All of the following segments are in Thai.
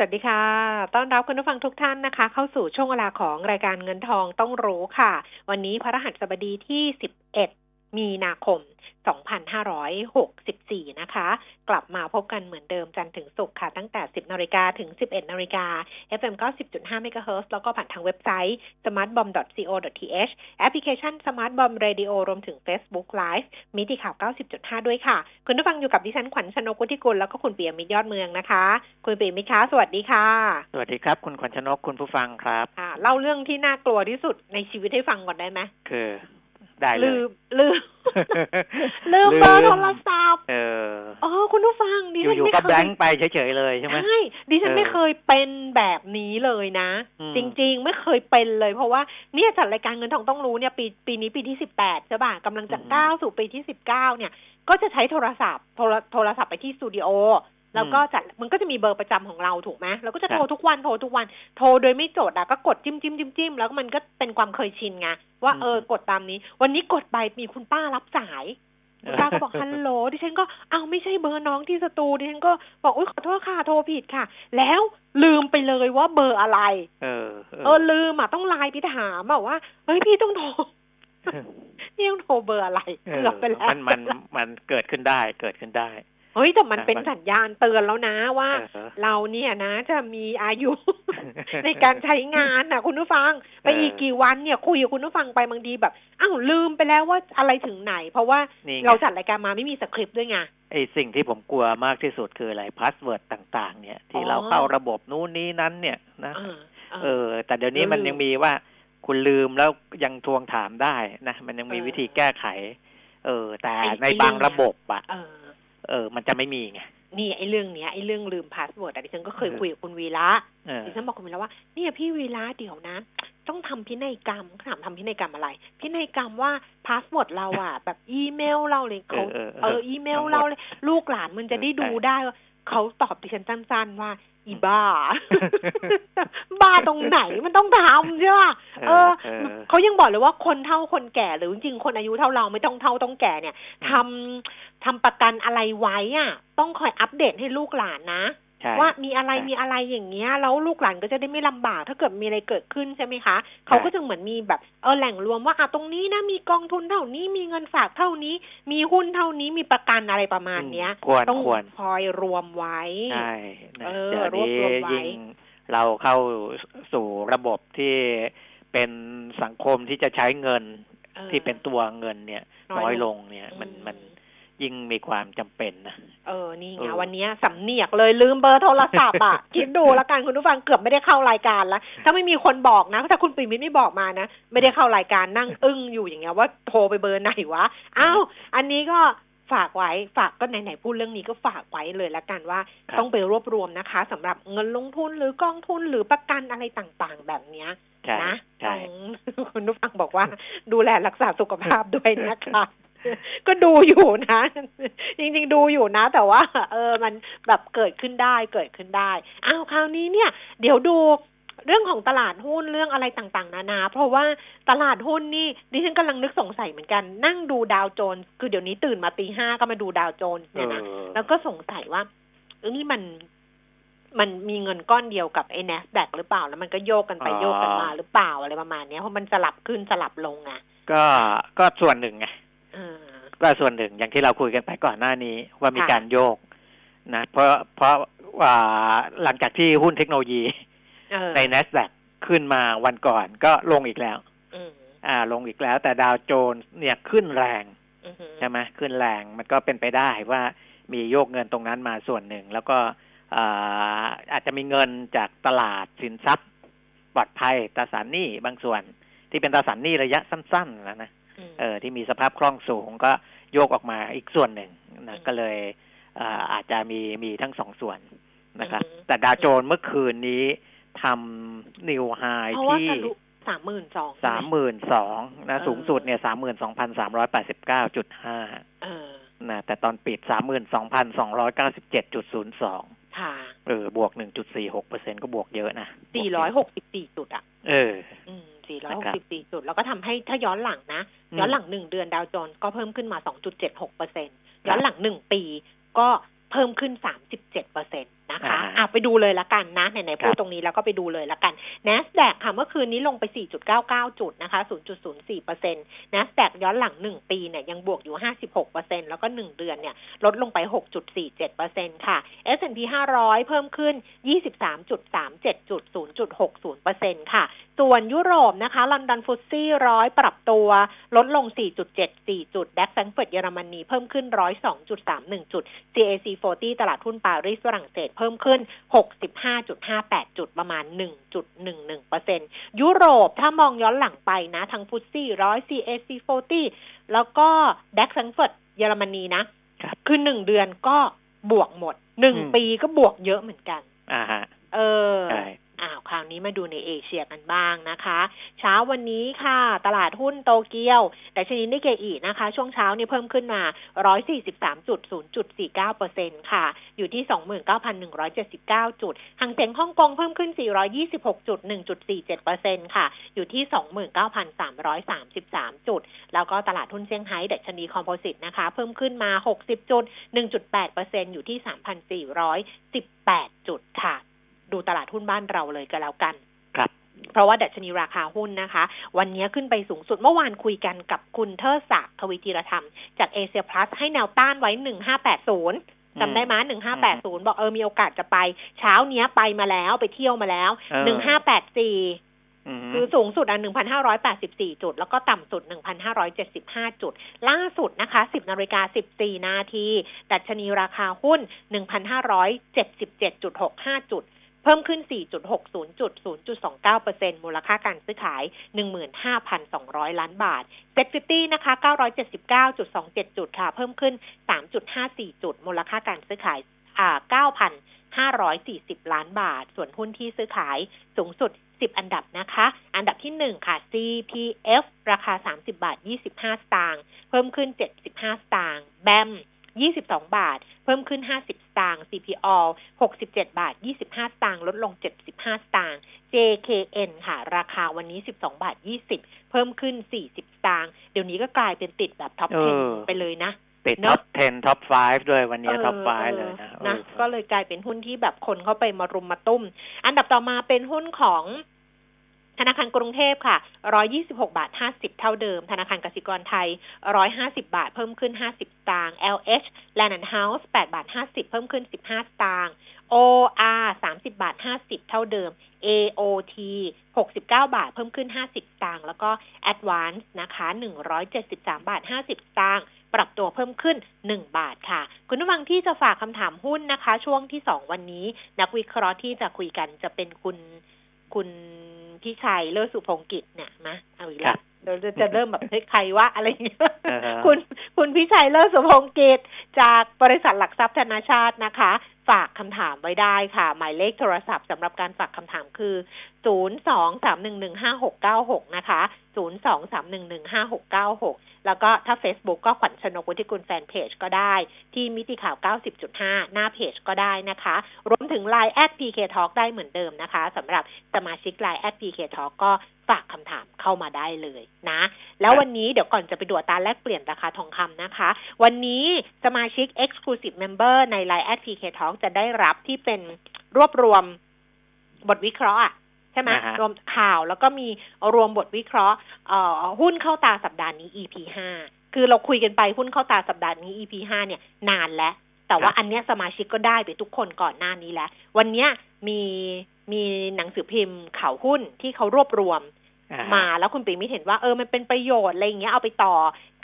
สวัสดีค่ะ ต้อนรับคุณผู้ฟังทุกท่านนะคะ เข้าสู่ช่วงเวลาของรายการเงินทองต้องรู้ค่ะ วันนี้พระรหัสบดีที่ 11 มีนาคม 2564 นะคะ กลับมาพบกันเหมือนเดิมจันทร์ถึงศุกร์ค่ะ ตั้งแต่ 10นาฬิกาถึง 11นาฬิกา FM 90.5 MHz แล้วก็ผ่านทางเว็บไซต์ smartbomb.co.th แอปพลิเคชัน Smart Bomb Radio รวมถึง Facebook Live มิติข่าว 90.5 ด้วยค่ะ คุณผู้ฟังอยู่กับดิฉันขวัญชนกุธิกุลแล้วก็คุณเปียมิตรยอดเมืองนะคะ คุณเปียมิตรคะสวัสดีค่ะ สวัสดีครับ คุณขวัญชนกคุณผู้ฟังครับค่ะเล่าเรื่องที่น่ากลัวที่สุดในชีวิตให้ฟังก่อนได้ไหมคือ ได้เลยลืมลืมลืมเบอร์โทรศัพท์เอออ๋อคุณผู้ฟังดิฉันอยู่ไม่ๆก็เคแบยงค์ไปเฉยๆเลยใช่ไหมใช่ดิฉันเออไม่เคยเป็นแบบนี้เลยนะอืมจริง ๆ ไม่เคยเป็นเลย เพราะว่าเนี่ยจัดรายการเงินทองต้องรู้เนี่ย ปีปีนี้ปีที่สิบแปดใช่ป่ะกำลังจะก้าวสู่ปีที่สิบเก้าเนี่ย ก็จะใช้โทรศัพท์โทรโทรศัพท์ไปที่สตูดิโอ แล้วก็จัดมันก็จะมีเบอร์ประจำของเราถูกไหมเราก็จะโทรทุกวันโทรทุกวันโทรโดยไม่จดอะก็กดจิ้มจิ้มจิ้มจิ้มแล้วก็มันก็เป็นความเคยชินไงว่าเออกดตามนี้ วันนี้กดไปมีคุณป้ารับสายคุณป้าก็บอกฮัลโหลดิฉันก็เอาไม่ใช่เบอร์น้องที่สตูดิฉันก็บอกอุ้ยขอโทษค่ะโทรผิดค่ะ แล้วลืมไปเลยว่าเบอร์อะไร เออ เออลืมอะต้องไลน์ไปถามอะว่าเฮ้ยพี่ต้องโทรพี่ต้องโทรเบอร์อะไรเออเกือบไปแล้วมันมันมันเกิดขึ้นได้เกิดขึ้นได้ เฮ้ยแต่มันนะเป็นมันสัญญาณเตือนแล้วนะว่าเออเราเนี่ยนะ จะมีอายุในการใช้งานน่ะคุณผู้ฟัง ไปเอออีอีกกี่วันเนี่ยคุยกับคุณผู้ฟังไปบางทีแบบอ้าวลืมไปแล้วว่าอะไรถึงไหน เพราะว่านี่ไงเราจัดรายการมาไม่มีสคริปต์ด้วยไงไอ้สิ่งที่ผมกลัวมากที่สุดคืออะไร password ต่าง ๆ เนี่ย ที่อ๋อเราเข้าระบบนู้นนี้นั้น เนี่ยนะเออเออเออแต่เดี๋ยวนี้ลืมมันยังมีว่า คุณลืมแล้วยังทวงถามได้นะมันยังมีเออวิธีแก้ไข เออ แต่ไอ้ในไอ้บางเรื่องระบบอะ เออเออ มันจะไม่มีไงนี่ไอ้เรื่องเนี้ยไอ้เรื่องลืม password อะดิฉันก็เคยเออคุยกับคุณวีระเออดิฉันบอกคุณวีระว่าเนี่ยพี่วีระเดี๋ยวนะ ต้องทำพินัยกรรมถามทำพินัยกรรมอะไร พินัยกรรมว่า password เราอะแบบอีเมลเราเลยเขาเออเออเอออีเมลเราเลย ลูกหลานมันจะได้ดูเออได้ว่าเขาตอบดิฉันสั้นๆว่า อีบ้า บ้าตรงไหนมันต้องทำใช่ป่ะเออเออเขายังบอกเลยว่าคนเท่าคนแก่หรือจริงๆคนอายุเท่าเราไม่ต้องเท่าต้องแก่เนี่ยทำทำประกันอะไรไว้อะ ต้องคอยอัปเดตให้ลูกหลานนะใช่ ว่ามีอะไรใช่มีอะไรอย่างเงี้ยแล้วลูกหลานก็จะได้ไม่ลำบาก ถ้าเกิดมีอะไรเกิดขึ้นใช่ไหมคะ เขาก็จะเหมือนมีแบบเออแหล่งรวมว่าอะตรงนี้นะมีกองทุนเท่านี้มีเงินฝากเท่านี้ มีหุ้นเท่านี้มีประกันอะไรประมาณเนี้ยอืมควรต้องควรคอยรวมไว้ใช่นะเออเดี๋ยวรวบนี้รวมไว้ยิ่งเราเข้าสู่ระบบที่เป็นสังคมที่จะใช้เงินออที่เป็นตัวเงินเนี่ยน้น้ออยยลลงงเนี่ย มันอืมมัน ยิ่งมีความจำเป็นนะเออนี่ไงเออวันเนี้ยสำเนียกเลยลืมเบอร์โทรศัพท์อะคิดดูละกันคุณผู้ฟังเกือบไม่ได้เข้ารายการแล้ว ถ้าไม่มีคนบอกนะถ้าคุณปิ่มมิตรไม่บอกมานะ ไม่ได้เข้ารายการนั่งอึ้งอยู่อย่างเงี้ยว่าโทรไปเบอร์ไหนวะอ้าวอันนี้ก็ฝากไว้ฝากก็ไหนๆพูดเรื่องนี้ก็ฝากไว้เลยละกันว่าครับต้องไปรวบรวมนะคะสำหรับเงินลงทุนหรือกองทุนหรือประกันอะไรต่างๆ แบบเนี้ยใช่นะใช่ต้องคุณผู้ฟังบอกว่าดูแลรักษาสุขภาพด้วยนะคะ ก็ดูอยู่นะ จริงๆดูอยู่นะ แต่ว่า เออ มันแบบเกิดขึ้นได้เกิดขึ้นได้อ้าวคราวนี้เนี่ย เดี๋ยวดูเรื่องของตลาดหุ้นเรื่องอะไรต่างๆ นานา เพราะว่าตลาดหุ้นนี่ดิฉันกำลังนึกสงสัยเหมือนกัน นั่งดูดาวโจนส์คือเดี๋ยวนี้ตื่นมาตีห้าก็มาดูดาวโจนส์เนี่ยนะเออแล้วก็สงสัยว่าเออนี่มันมันมีเงินก้อนเดียวกับไอ้ NASDAQ หรือเปล่า แล้วมันก็โยกกันไปอ๋อโยกกันมาหรือเปล่าอะไรประมาณเนี้ยเพราะมันสลับขึ้นสลับลงอะก็ก็ส่วนหนึ่งไงเออ ก็ส่วนหนึ่งอย่างที่เราคุยกันไปก่อนหน้านี้ว่ามีค่ะการโยกนะเพราะเพราะว่าหลังจากที่หุ้นเทคโนโลยีเออใน NASDAQ ขึ้นมาวันก่อนก็ลงอีกแล้วอืมอ่า ลงอีกแล้ว แต่ดาวโจนส์เนี่ยขึ้นแรงอือหือใช่ไหมขึ้นแรงมันก็เป็นไปได้ว่ามีโยกเงินตรงนั้นมาส่วนหนึ่ง แล้วก็อ่าอาจจะมีเงินจากตลาดสินทรัพย์ ปลอดภัยตราสารหนี้บางส่วนที่เป็นตราสารหนี้ระยะสั้นๆนะนะม เออที่มีสภาพคล่องสูงก็โยกออกมาอีกส่วนหนึ่งอืนะมก็เลยอ่าอาจจะมีมีทั้งสองส่วนนะครับอือฮึแต่ดาวโจนส์เมื่อคืนนี้ทำนิวไฮเพราะว่าที่ทะลุสามหมื่นสองสามหมื่นสองนะเออสูงสุดเนี่ยสามหมื่นสองพันสามร้อยแปดสิบเก้าจุดห้าเออนะแต่ตอนปิดสามหมื่นสองพันสองร้อยเก้าสิบเจ็ดจุดศูนย์สองค่ะเออบวกหนึ่งจุดสี่หกเปอร์เซ็นก็บวกเยอะนะสี่ร้อยหกสิบสี่จุดอะ เอออืมสี่ร้อยนะหกครับสิบสี่จุด แล้วก็ทำให้ถ้าย้อนหลังนะอืม ย้อนหลังหนึ่งเดือนดาวโจนส์ก็เพิ่มขึ้นมาสองจุดเจ็ดหกเปอร์เซ็นย้อนหลังหนึ่งปีก็เพิ่มขึ้นสามสิบเจ็ดเปอร์เซ็นต นะคะอ่าอะไปดูเลยละกันนะไหนๆพูดครับตรงนี้แล้วก็ไปดูเลยละกัน NASDAQ ค่ะเมื่อคืนนี้ลงไป 4.99 จุดนะคะ 0.04เปอร์เซ็นต์ NASDAQ ย้อนหลัง 1 ปีเนี่ยยังบวกอยู่ 56เปอร์เซ็นต์แล้วก็ 1 เดือนเนี่ยลดลงไป 6.47เปอร์เซ็นต์ค่ะ S&P 500 เพิ่มขึ้น 23.37 จุด 0.60เปอร์เซ็นต์ค่ะ ส่วนยุโรปนะคะลอนดอนฟุตซี่ร้อยปรับตัว ลดลง 4.74 จุด DAX แฟรงก์เฟิร์ตเยอรมนีเพิ่มขึ้น 102.31 จุด CAC 40 ตลาดหุ้นปารีสฝรั่งเศสเพิ่มขึ้น 65.58 จุดประมาณ 1.11เปอร์เซ็นต์ยุโรปถ้ามองย้อนหลังไปนะทั้ง FTSE ร้อย CAC 40แล้วก็ DAX แฟรงก์เฟิร์ตเยอรมนีนะครับคือหนึ่งเดือนก็บวกหมด หนึ่งอืมปีก็บวกเยอะเหมือนกัน อ่าฮะ เออใช่ อ้าวคราวนี้มาดูในเอเชียกันบ้างนะคะ เช้าวันนี้ค่ะ ตลาดหุ้นโตเกียวแต่ชนิดนิเกอีนะคะ ช่วงเช้าเนี่ยเพิ่มขึ้นมา 143.0.49เปอร์เซ็นค่ะ อยู่ที่ 29,179 จุดหางเสียงฮ่องกงเพิ่มขึ้น 426.1.47เปอร์เซ็นค่ะ อยู่ที่ 29,333 จุด แล้วก็ตลาดหุ้นเซี่ยงไฮ้ดัชนีคอมโพสิตนะคะ เพิ่มขึ้นมา 60จุด1.8เปอร์เซ็นอยู่ที่ 3,418 จุดค่ะ ดูตลาดหุ้นบ้านเราเลยก็แล้วกันครับเพราะว่าดัชนีราคาหุ้นนะคะ วันนี้ขึ้นไปสูงสุดเมื่อวานคุยกันกับคุณเทอศักดิ์ทวีธีรธรรม จากเอเชียพลัสให้แนวต้านไว้1580จำได้ไหม1580บอกเออมีโอกาสจะไป เช้าเนี้ยไปมาแล้วไปเที่ยวมาแล้วเออ1584อืมคือสูงสุดอะ1,584จุด แล้วก็ต่ำสุด1,575จุด ล่าสุดนะคะ10นาฬิกา14นาที ดัชนีราคาหุ้น1,577.65จุด เพิ่มขึ้น 4.60 จุด 0.29%มูลค่าการซื้อขาย 15,200 ล้านบาท SET Fifty นะคะ 979.27 จุดค่ะ เพิ่มขึ้น 3.54 จุด มูลค่าการซื้อขาย 9,540 ล้านบาท ส่วนหุ้นที่ซื้อขายสูงสุด 10 อันดับนะคะ อันดับที่ 1 ค่ะ CPF ราคา 30 บาท 25 สตางค์ เพิ่มขึ้น 75 สตางค์ BAM 22 บาท เพิ่มขึ้น 50 สตางค์ CPALL 67 บาท 25 สตางค์ ลดลง 75 สตางค์ JKN ค่ะ ราคาวันนี้ 12 บาท 20 เพิ่มขึ้น 40 สตางค์ เดี๋ยวนี้ก็กลายเป็นติดแบบ top เออ10ไปเลยนะติดเนอะ top 10 top 5 ด้วยวันนี้ top 5เลยนะนะเออก็เลยกลายเป็นหุ้นที่แบบคนเข้าไปมารุมมาตุ้ม อันดับต่อมาเป็นหุ้นของ ธนาคารกรุงเทพค่ะ 126 บาท 50 เท่าเดิม ธนาคารกสิกรไทย 150 บาท เพิ่มขึ้น 50สตาง LH Land and House 8 บาท 50 เพิ่มขึ้น 15 ตาง OR 30 บาท 50 เท่าเดิม AOT 69 บาท เพิ่มขึ้น 50สตาง แล้วก็ Advance นะคะ 173 บาท 50สตางปรับตัวเพิ่มขึ้น 1 บาทค่ะ คุณผู้ฟังที่จะฝากคำถามหุ้นนะคะ ช่วงที่ 2 วันนี้ นักวิเคราะห์ที่จะคุยกันจะเป็นคุณคุณ พี่ชัยเลิศสุพงกิจเนี่ยนะเอาอีกครัแล้วบเราจะจะเริ่มแบบเฮ้ยใครวะอะไรอย่างเงี้ยอ่าฮะคุณคุณพิชัยเลิศสุพงกิจจากบริษัทหลักทรัพย์ธนาชาตินะคะ ฝากคำถามไว้ได้ค่ะ หมายเลขโทรศัพท์สำหรับการฝากคำถามคือ 023115696 นะคะ 023115696แล้วก็ถ้า Facebook ก็ขวัญชนกวุฒิกุลแฟนเพจก็ได้ ที่มิติข่าว 90.5 หน้าเพจก็ได้นะคะ รวมถึง Line แอด PK Talk ได้เหมือนเดิมนะคะสำหรับสมาชิก Line แอด PK Talk ก็ฝากคำถามเข้ามาได้เลยนะ แล้ววันนี้เดี๋ยวก่อนจะไปดูตาแลกเปลี่ยนราคาทองคำนะคะ วันนี้สมาชิก Exclusive Member ใน Line แอด PK Talk จะได้รับที่เป็นรวบรวมบทวิเคราะห์อะ ใช่ไหมอ่าฮะรวมข่าวแล้วก็มีรวมบทวิเคราะห์เอ่อหุ้นเข้าตาสัปดาห์นี้ EP ห้าคือเราคุยกันไปหุ้นเข้าตาสัปดาห์นี้ EP ห้าเนี่ยนานแล้ว แต่ว่าอันเนี้ยสมาชิกก็ได้ไปทุกคนก่อนหน้านี้แล้ว วันเนี้ยมีมีหนังสือพิมพ์ข่าวหุ้นที่เขารวบรวมอ่าฮะ มาแล้วคุณปีมิตรเห็นว่าเออมันเป็นประโยชน์อะไรอย่างเงี้ยเอาไปต่อ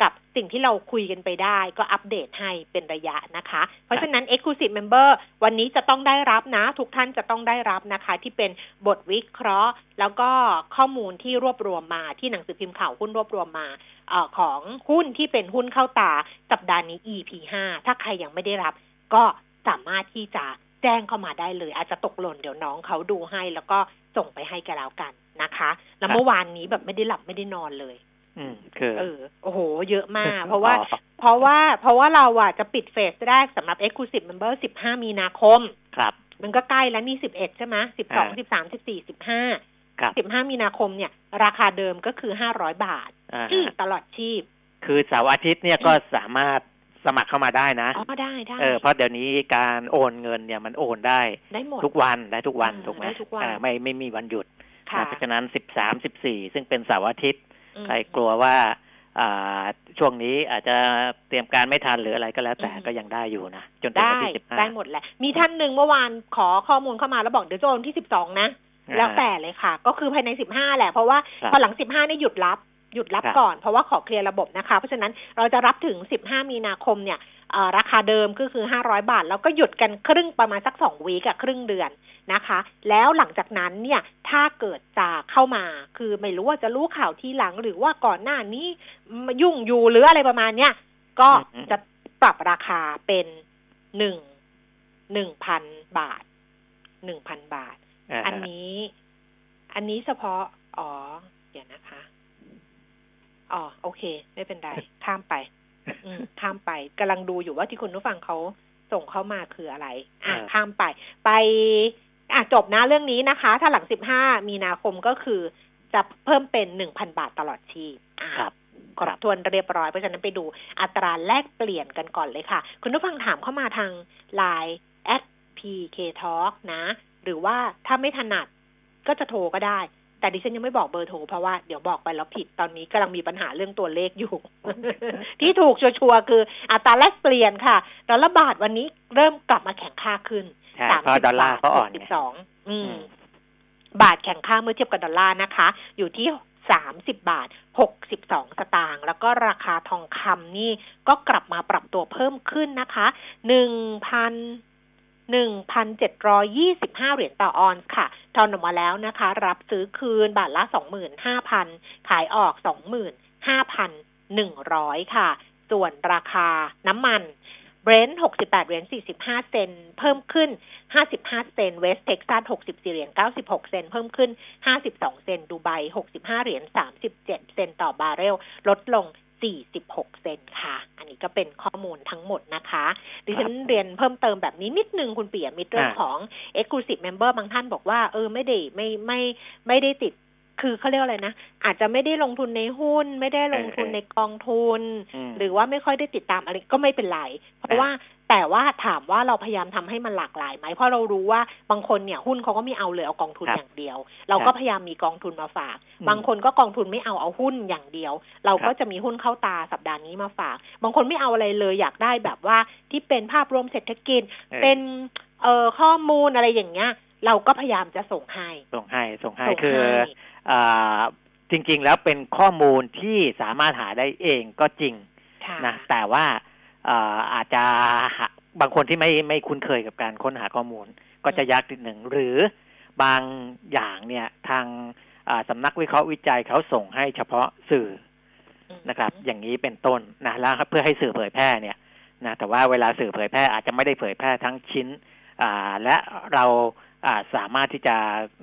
กับสิ่งที่เราคุยกันไปได้ ก็อัปเดตให้เป็นระยะนะคะ เพราะฉะนั้น Exclusive Member วันนี้จะต้องได้รับนะ ทุกท่านจะต้องได้รับนะคะ ที่เป็นบทวิเคราะห์ แล้วก็ข้อมูลที่รวบรวมมาที่หนังสือพิมพ์ข่าวหุ้นรวบรวมมาออของหุ้นที่เป็นหุ้นเข้าตาสัปดาห์นี้ EP 5ถ้าใครยังไม่ได้รับ ก็สามารถที่จะแจ้งเข้ามาได้เลย อาจจะตกหล่นเดี๋ยวน้องเขาดูให้ แล้วก็ส่งไปให้กันแล้วกัน นะคะ แล้วครับเมื่อวานนี้แบบไม่ได้หลับไม่ได้นอนเลย อืมคือเออโอ้โห เยอะมาก เพราะว่าอ๋อเพราะว่าเพราะว่าเราอะจะปิดเฟสแรกสำหรับ Exclusive Member 15 มีนาคม ครับ มันก็ใกล้แล้วนี่ 11 ใช่ไหม12อ่า13 14 15ครับ15 มีนาคมเนี่ย ราคาเดิมก็คือ 500 บาทอ่าอืมฮะตลอดชีพ คือเสาร์อาทิตย์เนี่ยก็สามารถสมัครเข้ามาได้นะอ๋อได้ได้เออเพราะเดี๋ยวนี้การโอนเงินเนี่ยมันโอนได้ได้หมดทุกวันได้ทุกวันอ่าถูกไหมได้ทุกวันอ่าไม่ไม่มีวันหยุดค่ะนะ เพราะฉะนั้นสิบสามสิบสี่ซึ่งเป็นเสาร์อาทิตย์อืมใครกลัวว่าอ่าช่วงนี้อาจจะเตรียมการไม่ทันหรืออะไรก็แล้วแต่อืมก็ยังได้อยู่นะ จนถึงได้วันที่สิบห้าได้หมดแหละ มีท่านหนึ่งเมื่อวานขอข้อมูลเข้ามาแล้วบอกเดี๋ยวจะโอนที่12นะ แล้วแต่เลยค่ะ ก็คือภายใน15แหละ เพราะว่าครับพอหลัง15นี่หยุดรับ หยุดรับครับก่อน เพราะว่าขอเคลียร์ระบบนะคะ เพราะฉะนั้นเราจะรับถึง 15 มีนาคมเนี่ยเอ่อราคาเดิมก็คือ 500 บาท แล้วก็หยุดกันครึ่งประมาณสัก 2 วีกับครึ่งเดือนนะคะ แล้วหลังจากนั้นเนี่ยถ้าเกิดจะเข้ามา คือไม่รู้ว่าจะรู้ข่าวทีหลังหรือว่าก่อนหน้านี้มายุ่งอยู่หรืออะไรประมาณเนี้ยก็อืมจะปรับราคาเป็นหนึ่งหนึ่งพันบาทหนึ่งพันบาทาฮะอันนี้ อันนี้เฉพาะอ๋อเดี๋ยวนะคะ อ๋อโอเค ไม่เป็นไรข้ามไปอืมข้ามไปกำลังดูอยู่ว่าที่คุณผู้ฟังเขาส่งเข้ามาคืออะไรอะอ่าข้ามไป ไป อะจบนะเรื่องนี้นะคะ ถ้าหลังสิบห้ามีนาคมก็คือ จะเพิ่มเป็นหนึ่งพันบาทตลอดชีพอะครับครบถ้วนเรียบร้อยเพราะฉะนั้นไปดูอัตราแลกเปลี่ยนกันก่อนเลยค่ะ คุณผู้ฟังถามเข้ามาทาง Line at pk talk นะ หรือว่าถ้าไม่ถนัดก็จะโทรก็ได้ แต่ดิฉันยังไม่บอกเบอร์โทรเพราะว่าเดี๋ยวบอกไปแล้วผิดตอนนี้กำลังมีปัญหาเรื่องตัวเลขอยู่ ที่ถูกชัวร์ๆคืออัตราแลกเปลี่ยนค่ะดอลลาร์บาทวันนี้เริ่มกลับมาแข็งค่าขึ้นใช่เพราะดอลลาร์ก็อ่อนสิไงบสองอืมอืมบาทแข็งค่าเมื่อเทียบกับดอลลาร์นะคะ อยู่ที่สามสิบบาทหกสิบสองสตางค์แล้วก็ราคาทองคำนี่ก็กลับมาปรับตัวเพิ่มขึ้นนะคะหนึ่งพัน หนึ่งพันเจ็ดร้อยยี่สิบห้าเหรียญต่อออนซ์ค่ะทอนออกมาแล้วนะคะ รับซื้อคืนบาทละสองหมื่นห้าพันขายออกสองหมื่นห้าพันหนึ่งร้อยค่ะ ส่วนราคาน้ำมันเบรนท์68 เหรียญ 45 เซนต์ เพิ่มขึ้น 55 เซนต์ เวสต์เท็กซัส 64 เหรียญ 96 เซนต์ เพิ่มขึ้น 52 เซนต์ ดูไบ 65 เหรียญ 37 เซนต่อบาร์เรล ลดลง 46 เซนต์ค่ะ อันนี้ก็เป็นข้อมูลทั้งหมดนะคะ ดิฉันเรียนเพิ่มเติมแบบนี้นิดนึงคุณเปียมิตรเรื่องอ่าของ Exclusive Member บางท่านบอกว่า เออไม่ได้ไม่ไม่ไม่ได้ติด คือเขาเรียกว่าอะไรนะ อาจจะไม่ได้ลงทุนในหุ้น ไม่ได้ลงทุนในกองทุนมหรือว่าไม่ค่อยได้ติดตามอะไรก็ไม่เป็นไร เพราะว่าแต่ว่าถามว่าเราพยายามทำให้มันหลากหลายไหมเพราะเรารู้ว่าบางคนเนี่ยหุ้นเขาก็ไม่เอาเลยเอากองทุนครับอย่างเดียว เราก็พยายามมีกองทุนมาฝากอืมบางคนก็กองทุนไม่เอาเอาหุ้นอย่างเดียว เราก็ครับจะมีหุ้นเข้าตาสัปดาห์นี้มาฝาก บางคนไม่เอาอะไรเลยอยากได้แบบว่าที่เป็นภาพรวมเศรษฐกิจออเป็นเอ่อข้อมูลอะไรอย่างเงี้ยเราก็พยายามจะส่งให้ ส่งให้ ส่งให้ส่งคือให้อ่า จริงๆแล้วเป็นข้อมูลที่สามารถหาได้เองก็จริงค่ะนะแต่ว่าอ่าอาจจะหาบางคนที่ไม่ไม่คุ้นเคยกับการค้นหาข้อมูล ก็จะยากนิดหนึ่งหรือบางอย่างเนี่ยทางอ่าสำนักวิเคราะห์วิจัยเขาส่งให้เฉพาะสื่ออืมนะครับ อย่างนี้เป็นต้นนะแล้วเพื่อให้สื่อเผยแพร่เนี่ยนะแต่ว่าเวลาสื่อเผยแพร่อาจจะไม่ได้เผยแพร่ทั้งชิ้นอ่าและเราอ่า สามารถที่จะ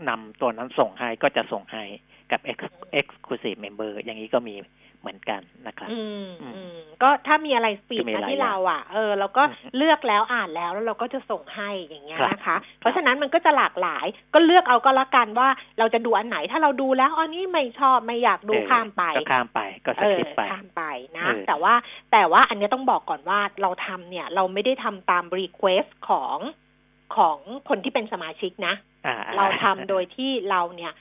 นำตัวนั้นส่งให้ก็จะส่งให้กับ ex- exclusive member อย่างนี้ก็มีเหมือนกันนะครับอืมอืมอืมก็ถ้ามีอะไรฟีดจะมีมาหลายที่อย่างเราอะ เออเราก็อืมเลือกแล้วอ่านแล้วแล้วเราก็จะส่งให้อย่างเงี้ยครับนะคะ เพราะฉะนั้นมันก็จะหลากหลาย ก็เลือกเอาก็แล้วกันว่าเราจะดูอันไหนถ้าเราดูแล้วอันนี้ไม่ชอบไม่อยากดูเออข้ามไปก็ข้ามไปก็สเออกิปไปข้ามไปนะเออแต่ว่าแต่ว่าอันเนี้ยต้องบอกก่อนว่าเราทำเนี่ย เราไม่ได้ทำตามรีเควสของ ของคนที่เป็นสมาชิกนะอ่าเราทำโดยที่เราเนี่ย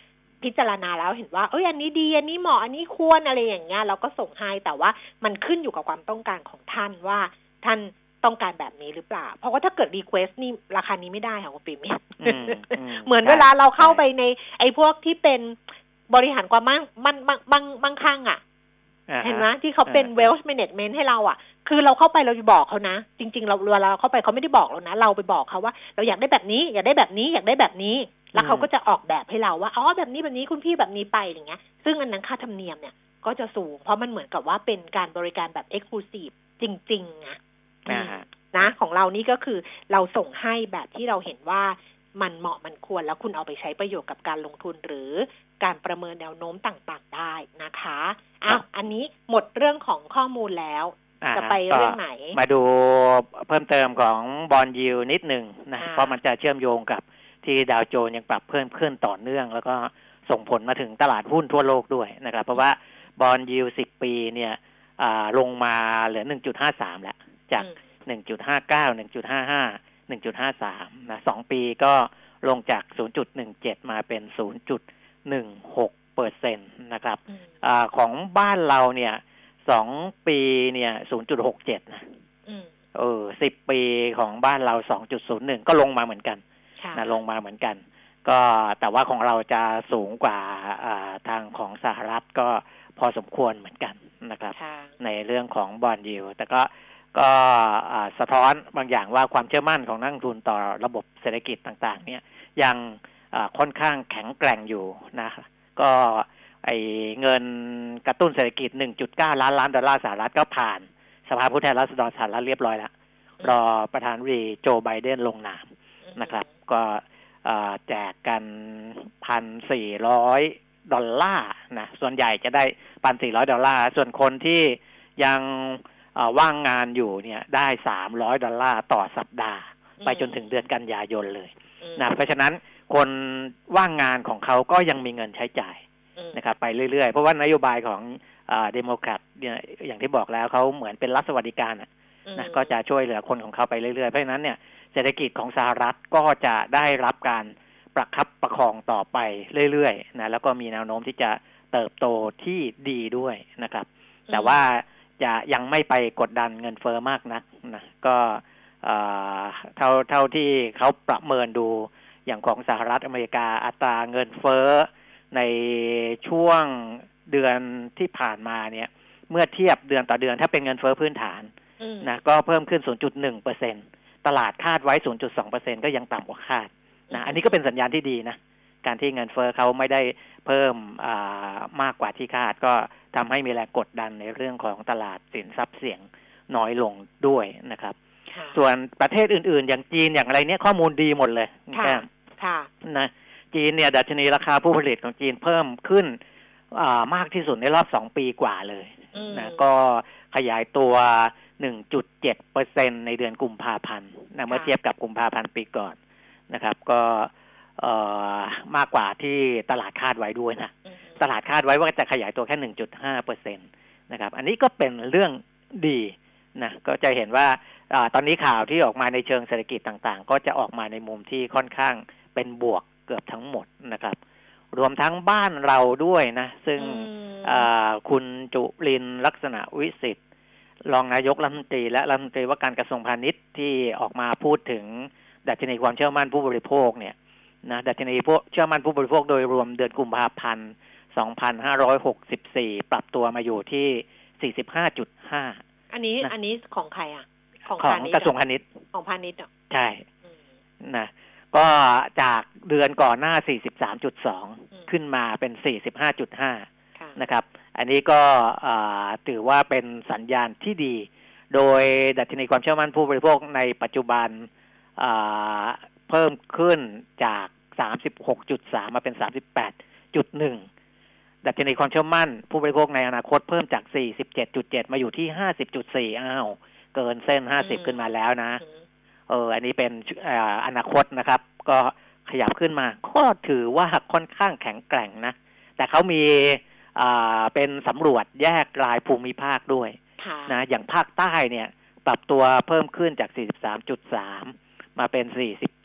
พิจารณาแล้วเห็นว่าเอ้ยอันนี้ดีอันนี้เหมาะอันนี้ควรอะไรอย่างเงี้ยเราก็ส่งให้แต่ว่ามันขึ้นอยู่กับความต้องการของท่านว่าท่านต้องการแบบนี้หรือเปล่า เพราะว่าถ้าเกิดรีเควสนี่ราคานี้ไม่ได้ค่ะคุณปิ่มอืมอืมเหมือนใช่เวลาเราเข้าใช่ไปใน ไอ้พวกที่เป็นบริหารความมั่งมันมั่งมั่งมั่งคั่งอะอ่าฮะ เห็นไหมที่เขาเป็นอ่า wealth management ให้เราอะ คือเราเข้าไปเราจะบอกเขานะ จริง ๆ เราเวลาเราเข้าไปเขาไม่ได้บอกเรานะ เราไปบอกเขาว่า เราอยากได้แบบนี้ อยากได้แบบนี้อยากได้แบบนี้ แล้วเขาก็จะออกแบบให้เราว่าอ๋อแบบนี้แบบนี้คุณพี่แบบนี้ไปอย่างเงี้ย ซึ่งอันนั้นค่าธรรมเนียมเนี่ยก็จะสูง เพราะมันเหมือนกับว่าเป็นการบริการแบบ exclusive จริง ๆนะอ่าฮะนะของเรานี่ก็คือเราส่งให้แบบที่เราเห็นว่า มันเหมาะมันควรแล้วคุณเอาไปใช้ประโยชน์กับการลงทุนหรือการประเมินแนวโน้มต่างๆได้นะคะอ้าวอันนี้หมดเรื่องของข้อมูลแล้วอ่าจะไปเรื่องไหน มาดูเพิ่มเติมของบอลยิวนิดหนึ่งนะอ่าเพราะมันจะเชื่อมโยงกับที่ดาวโจนส์ยังปรับเพิ่มขึ้นต่อเนื่อง แล้วก็ส่งผลมาถึงตลาดหุ้นทั่วโลกด้วยนะครับ เพราะว่าบอลยิวสิบปีเนี่ยอ่าลงมาเหลือหนึ่งจุดห้าสามแล้วจากอืมหนึ่งจุดห้าเก้าหนึ่งจุดห้าห้า หนึ่งจุดห้าสามนะสองปีก็ลงจากศูนย์จุดหนึ่งเจ็ดมาเป็นศูนย์จุดหนึ่งหกเปอร์เซ็นตนะครับอืมอาของบ้านเราเนี่ยสองปีเนี่ยศูนย์จุดหกเจ็ดนะอืมเออสิบปีของบ้านเราสองจุดศูนย์หนึ่งก็ลงมาเหมือนกันค่ะนะลงมาเหมือนกัน ก็แต่ว่าของเราจะสูงกว่าอ่าทางของสหรัฐก็พอสมควรเหมือนกันนะครับค่ะในเรื่องของบอลยิวแต่ก็ ก็สะท้อนบางอย่างว่าความเชื่อมั่นของนักลงทุนต่อระบบเศรษฐกิจต่าง ๆ เนี่ยยังค่อนข้างแข็งแกร่งอยู่นะ ก็ไอเงินกระตุ้นเศรษฐกิจ 1.9 ล้านล้านดอลลาร์สหรัฐก็ผ่าน สภาผู้แทนราษฎรสหรัฐเรียบร้อยแล้ว รอประธานาธิบดีโจไบเดนลงนามนะครับ ก็แจกกันพันสี่ร้อยดอลลาร์นะ ส่วนใหญ่จะได้พันสี่ร้อยดอลลาร์ ส่วนคนที่ยัง ว่างงานอยู่เนี่ยได้สามร้อยดอลลาร์ต่อสัปดาห์ ไปจนถึงเดือนกันยายนเลยอืมนะเพราะฉะนั้นคนว่างงานของเขาก็ยังมีเงินใช้จ่ายอืมนะครับไปเรื่อยๆ เพราะว่านโยบายของเดโมแครตเนี่ยอย่างที่บอกแล้วเขาเหมือนเป็นรัฐสวัสดิการอะอืมนะก็จะช่วยเหลือคนของเขาไปเรื่อยๆ เพราะฉะนั้นเนี่ยเศรษฐกิจของสหรัฐก็จะได้รับการประคับประคองต่อไปเรื่อยๆนะแล้วก็มีแนวโน้มที่จะเติบโตที่ดีด้วยนะครับ แต่ว่า จะยังไม่ไปกดดันเงินเฟอ้อมากนักนะก็เอ่อเท่าเท่าที่เขาประเมินดูอย่างของสหรัฐอเมริกาอัตราเงินเฟ้อในช่วงเดือนที่ผ่านมาเนี่ย เมื่อเทียบเดือนต่อเดือนถ้าเป็นเงินเฟ้อพื้นฐานอืมนะก็เพิ่มขึ้น 0.1เปอร์เซ็นตลาดคาดไว้ 0.2เปอร์เซ็นก็ยังต่ำกว่าคาดนะอันนี้ก็เป็นสัญญาณที่ดีนะ การที่เงินเฟ้อเขาไม่ได้เพิ่มอ่ามากกว่าที่คาด ก็ทำให้มีแรงกดดันในเรื่องของตลาดสินทรัพย์เสี่ยงน้อยลงด้วยนะครับค่ะส่วนประเทศอื่น ๆ อย่างจีนอย่างไรเนี่ยข้อมูลดีหมดเลยค่ะแก้มค่ะนะจีนเนี่ยดัชนีราคาผู้ผลิตของจีนเพิ่มขึ้นอ่ามากที่สุดในรอบสองปีกว่าเลยอืมนะก็ขยายตัว 1.7เปอร์เซ็นในเดือนกุมภาพันธ์นะเมื่อเทียบกับกุมภาพันธ์ปีก่อนนะครับ ก็ เอ่อมากกว่าที่ตลาดคาดไว้ด้วยนะอืมตลาดคาดไว้ว่าจะขยายตัวแค่ 1.5เปอร์เซ็นตนะครับ อันนี้ก็เป็นเรื่องดีนะก็จะเห็นว่าอาตอนนี้ข่าวที่ออกมาในเชิงเศรษฐกิจต่างๆ ก็จะออกมาในมุมที่ค่อนข้างเป็นบวกเกือบทั้งหมดนะครับ รวมทั้งบ้านเราด้วยนะ ซึ่งอืมอ่าคุณจุลินลักษณะวิสิทธิ์รองนายกรัฐมนตรีและรัฐมนตรีว่าการกระทรวงพาณิชย์ที่ออกมาพูดถึงดัชนีความเชื่อมั่นผู้บริโภคเนี่ย นะดัชนีผู้เชื่อมั่นผู้บริโภคโดยรวมเดือนกุมภาพันธ์ 2564 ปรับตัวมาอยู่ที่ 45.5 อันนี้นะอันนี้ของใครอะ ของของพาณิชย์กระทรวงเหพาณิชย์ ของพาณิชย์เหรอ ใช่อืมนะ ก็จากเดือนก่อนหน้าอืม43.2 ขึ้นมาเป็น 45.5ค่ะนะครับ อันนี้ก็อ่าถือว่าเป็นสัญญาณที่ดี โดยดัชนีความเชื่อมั่นผู้บริโภคในปัจจุบันอ่า เพิ่มขึ้นจาก 36.3 มาเป็น 38.1 ดัชนีความเชื่อมั่น ผู้บริโภคในอนาคตเพิ่มจาก 47.7 มาอยู่ที่ 50.4 อ้าว เกินเส้น 50 ขึ้นมาแล้วนะอืมเออ อันนี้เป็นเอ่ออนาคตนะครับ ก็ขยับขึ้นมา ก็ถือว่าค่อนข้างแข็งแกร่งนะ แต่เขามีอ่าเป็นสำรวจแยกรายภูมิภาคด้วยค่ะนะอย่างภาคใต้เนี่ย ปรับตัวเพิ่มขึ้นจาก 43.3 มาเป็น47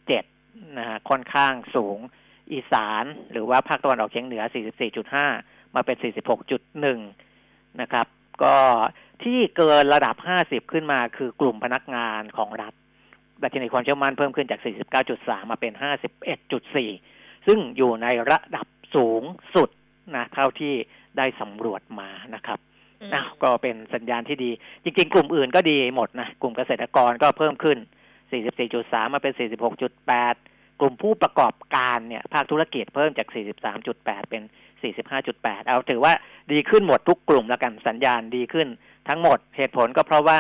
นะฮะค่อนข้างสูงอีสาน หรือว่าภาคตะวันออกเฉียงเหนือ 44.5 มาเป็น 46.1 นะครับ ก็ที่เกินระดับ 50 ขึ้นมาคือกลุ่มพนักงานของรัฐดัชนีความเชื่อมั่นเพิ่มขึ้นจาก 49.3 มาเป็น 51.4 ซึ่งอยู่ในระดับสูงสุดนะเท่าที่ได้สำรวจมานะครับอืมอ้าวก็เป็นสัญญาณที่ดี จริง ๆ กลุ่มอื่นก็ดีหมดนะ กลุ่มเกษตรกรก็เพิ่มขึ้น 44.3 มาเป็น 46.8 กลุ่มผู้ประกอบการเนี่ย ภาคธุรกิจเพิ่มจาก 43.8 เป็น 45.8 เอาถือว่าดีขึ้นหมดทุกกลุ่มแล้วกันสัญญาณดีขึ้นทั้งหมดเหตุผลก็เพราะว่า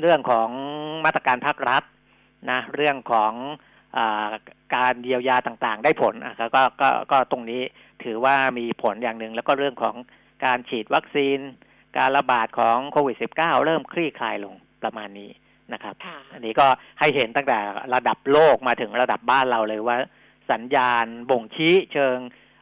เรื่องของมาตรการภาครัฐนะเรื่องของอการเยียวยาต่างๆ ได้ผลก็ก็ก็ก็ตรงนี้ถือว่ามีผลอย่างหนึ่ง แล้วก็เรื่องของการฉีดวัคซีน การระบาดของโควิด -19 เริ่มคลี่คลายลงประมาณนี้ นะครับค่ะอันนี้ก็ให้เห็นตั้งแต่ระดับโลกมาถึงระดับบ้านเราเลยว่า สัญญาณบ่งชี้เชิง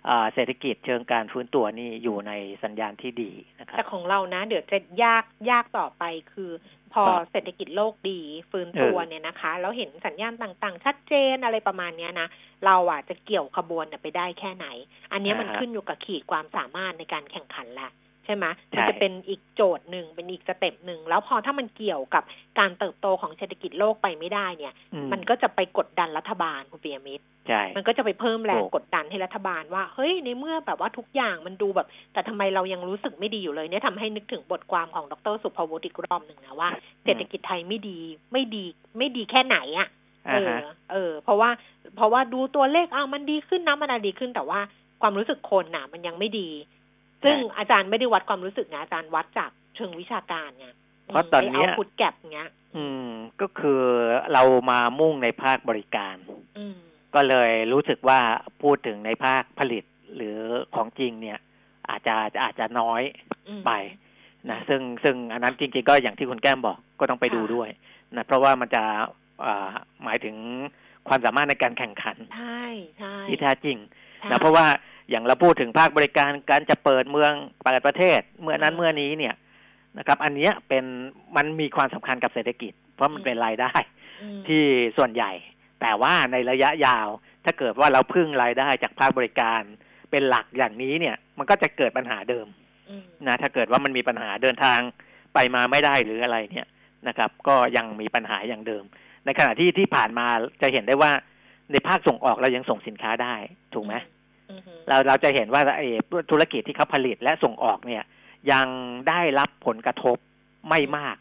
อ่าเศรษฐกิจเชิงการฟื้นตัวนี่อยู่ในสัญญาณที่ดีนะครับแต่ของเรานะ เดี๋ยวจะยากยากต่อไปคือ พอครับเศรษฐกิจโลกดีฟื้นตัวเออเนี่ยนะคะแล้วเห็นสัญญาณต่างๆ ชัดเจนอะไรประมาณเนี้ยนะเราอะจะเกี่ยวขบวนเนี่ยไปได้แค่ไหน อันเนี้ยมันอ่าฮะขึ้นอยู่กับขีดความสามารถในการแข่งขันละ ใช่ไหมใช่มันจะเป็นอีกโจทย์หนึ่งเป็นอีกสเต็ปหนึ่งแล้วพอถ้ามันเกี่ยวกับการเติบโตของเศรษฐกิจโลกไปไม่ได้เนี่ยอืมันก็จะไปกดดันรัฐบาลคุณเปียมิตรใช่มันก็จะไปเพิ่มแรงถูกกดดันให้รัฐบาลว่าเฮ้ยในเมื่อแบบว่าทุกอย่างมันดูแบบ แต่ทำไมเรายังรู้สึกไม่ดีอยู่เลยเนี่ยทำให้นึกถึงบทความของดรสุภวุฒิอีกรอบหนึ่งนะว่าเศรษฐกิจไทยไม่ดีไม่ดีไม่ดีแค่ไหนอะ่ะเออ่าอฮะเออ เพราะว่าเพราะว่าดูตัวเลขอ้าวมันดีขึ้นนะมันอะดีขึ้นแต่ว่าความรู้สึกคนน่ะ มันยังไม่ดี ซึ่งอาจารย์ไม่ได้วัดความรู้สึกนะอาจารย์วัดจากเชิงวิชาการไงเพราะตอนเนี้ยเอาพุทแก็บเงี้ย อืม ก็คือเรามามุ่งในภาคบริการ อืมก็เลยรู้สึกว่าพูดถึงในภาคผลิตหรือของจริงเนี่ย อาจจะอาจจะน้อยอืมไปนะซึ่งซึ่งอันนั้นจริงๆก็อย่างที่คุณแก้มบอกก็ต้องไปดูค่ะด้วยนะเพราะว่ามันจะอ่าหมายถึงความสามารถในการแข่งขันใช่ใช่ที่แท้จริงใช่นะเพราะว่า อย่างเราพูดถึงภาคบริการการจะเปิดเมืองเปิดประเทศ เมื่อนั้นอืมเมื่อนี้เนี่ยนะครับ อันเนี้ยเป็นมันมีความสำคัญกับเศรษฐกิจ เพราะมันอืมเป็นรายได้อืมที่ส่วนใหญ่ แต่ว่าในระยะยาว ถ้าเกิดว่าเราพึ่งรายได้จากภาคบริการเป็นหลักอย่างนี้เนี่ย มันก็จะเกิดปัญหาเดิมอืมนะถ้าเกิดว่ามันมีปัญหาเดินทางไปมาไม่ได้หรืออะไรเนี่ยนะครับ ก็ยังมีปัญหาอย่างเดิม ในขณะที่ที่ผ่านมาจะเห็นได้ว่าในภาคส่งออกเรายังส่งสินค้าได้ ถูกไหมอืมอืม เราเราจะเห็นว่าไอ้ธุรกิจที่เขาผลิตและส่งออกเนี่ย ยังได้รับผลกระทบไม่มาก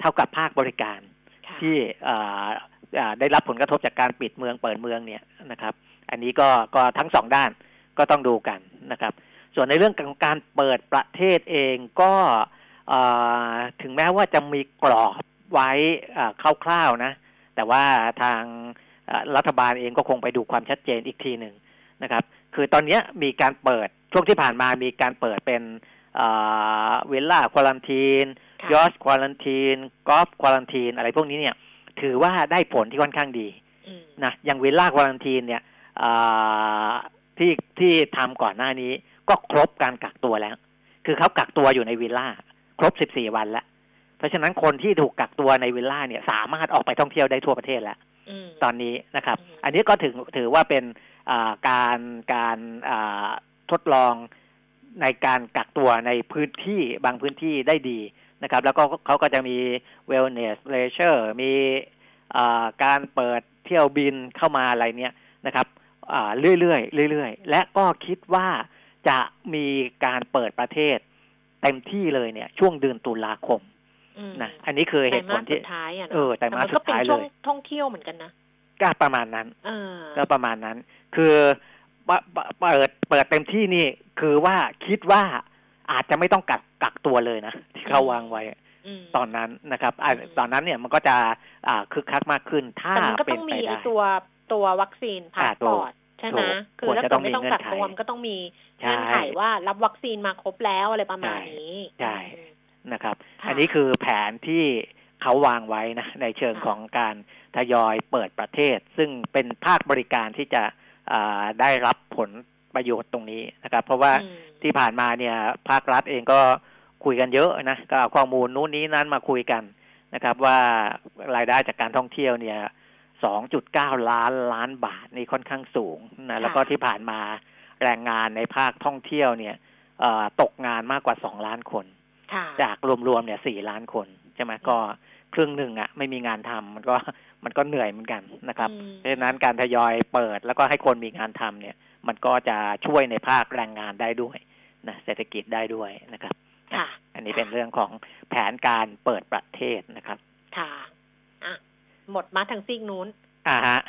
เท่ากับภาคบริการค่ะที่เอ่อเอ่อได้รับผลกระทบจากการปิดเมืองเปิดเมืองเนี่ยนะครับ อันนี้ก็ก็ทั้งสองด้านก็ต้องดูกันนะครับ ส่วนในเรื่องของการเปิดประเทศเองก็เอ่อถึงแม้ว่าจะมีกรอบไว้เอ่อคร่าวๆนะ แต่ว่าทางเอ่อรัฐบาลเองก็คงไปดูความชัดเจนอีกทีหนึ่งนะครับ คือตอนเนี้ยมีการเปิดช่วงที่ผ่านมามีการเปิดเป็นเวลล่าควอลันทีนค่ะยอสควอลันทีนกอล์ฟควอลันทีนอะไรพวกนี้เนี่ย ถือว่าได้ผลที่ค่อนข้างดีอืมนะอย่างเวลล่าควอลันทีนเนี่ยอ่าที่ที่ทำก่อนหน้านี้ก็ครบการกักตัวแล้ว คือเขากักตัวอยู่ในวิลล่า ครบ 14 วันแล้ว เพราะฉะนั้นคนที่ถูกกักตัวในวิลล่าเนี่ย สามารถออกไปท่องเที่ยวได้ทั่วประเทศแล้วอืมตอนนี้นะครับอืมอันนี้ก็ถือถือว่าเป็นอ่า การการอ่าทดลองในการกักตัวในพื้นที่บางพื้นที่ได้ดีนะครับ แล้วก็เขาก็จะมี wellness leisure มีอ่าการเปิดเที่ยวบินเข้ามาอะไรเนี่ยนะครับอ่าเรื่อยๆเรื่อยๆ และก็คิดว่าจะมีการเปิดประเทศเต็มที่เลยเนี่ย ช่วงเดือนตุลาคมอืมนะอันนี้คือเหตุผลไตรมาสที่สุดท้ายอะเออไตรมาสแต่นก็เป็นสุดท้ายช่วงเลยท่องเที่ยวเหมือนกันนะก็ประมาณนั้นเออก็ประมาณนั้น คือปะปะเปิดเปิดเต็มที่นี่คือว่าคิดว่าอาจจะไม่ต้องกักกักตัวเลยนะที่เขาวางไว้มตอนนั้นนะครับอะอืมตอนนั้นเนี่ยมันก็จะอ่าคึกคักมากขึ้น ถ้าแต่มันก็เป็ต้นองไปมีไอ้ได้ตัวตัววัคซีนพาอ่าสปอร์ตใช่ไหมถูกคือถ้าควรจะเกิต้ดองไม่ต้องมีเงื่กัอกนไขตัวมันก็ต้องมีใช่เงื่อนไขว่ารับวัคซีนมาครบแล้วอะไรประมาณใช่นี้ ใช่อืมนะครับค่ะอันนี้คือแผนที่เขาวางไว้นะในเชิงค่ะของการทยอยเปิดประเทศ ซึ่งเป็นภาคบริการที่จะอ่า ได้รับผลประโยชน์ตรงนี้นะครับ เพราะว่าอืมที่ผ่านมาเนี่ยภาครัฐเองก็คุยกันเยอะนะก็เอาข้อมูลนู้นนี้นั้นมาคุยกันนะครับ ว่ารายได้จากการท่องเที่ยวเนี่ย 2.9 ล้านล้านบาทนี่ค่อนข้างสูงนะแล้วก็ที่ผ่านมาแรงงานในภาคท่องเที่ยวเนี่ยเอ่อตกงานมากกว่า 2 ล้านคนค่ะจากรวมๆเนี่ย 4 ล้านคนใช่ไหมก็ครึ่งหนึ่งอะไม่มีงานทำมันก็ มันก็เหนื่อยเหมือนกันนะครับอืมเพราะฉะนั้นการทยอยเปิดแล้วก็ให้คนมีงานทำเนี่ย มันก็จะช่วยในภาคแรงงานได้ด้วยนะเศรษฐกิจได้ด้วยนะครับค่ะอันนี้เป็นเรื่องของแผนการเปิดประเทศนะครับ ค่ะอะหมดมาทางซีกนู้น อ่าฮะ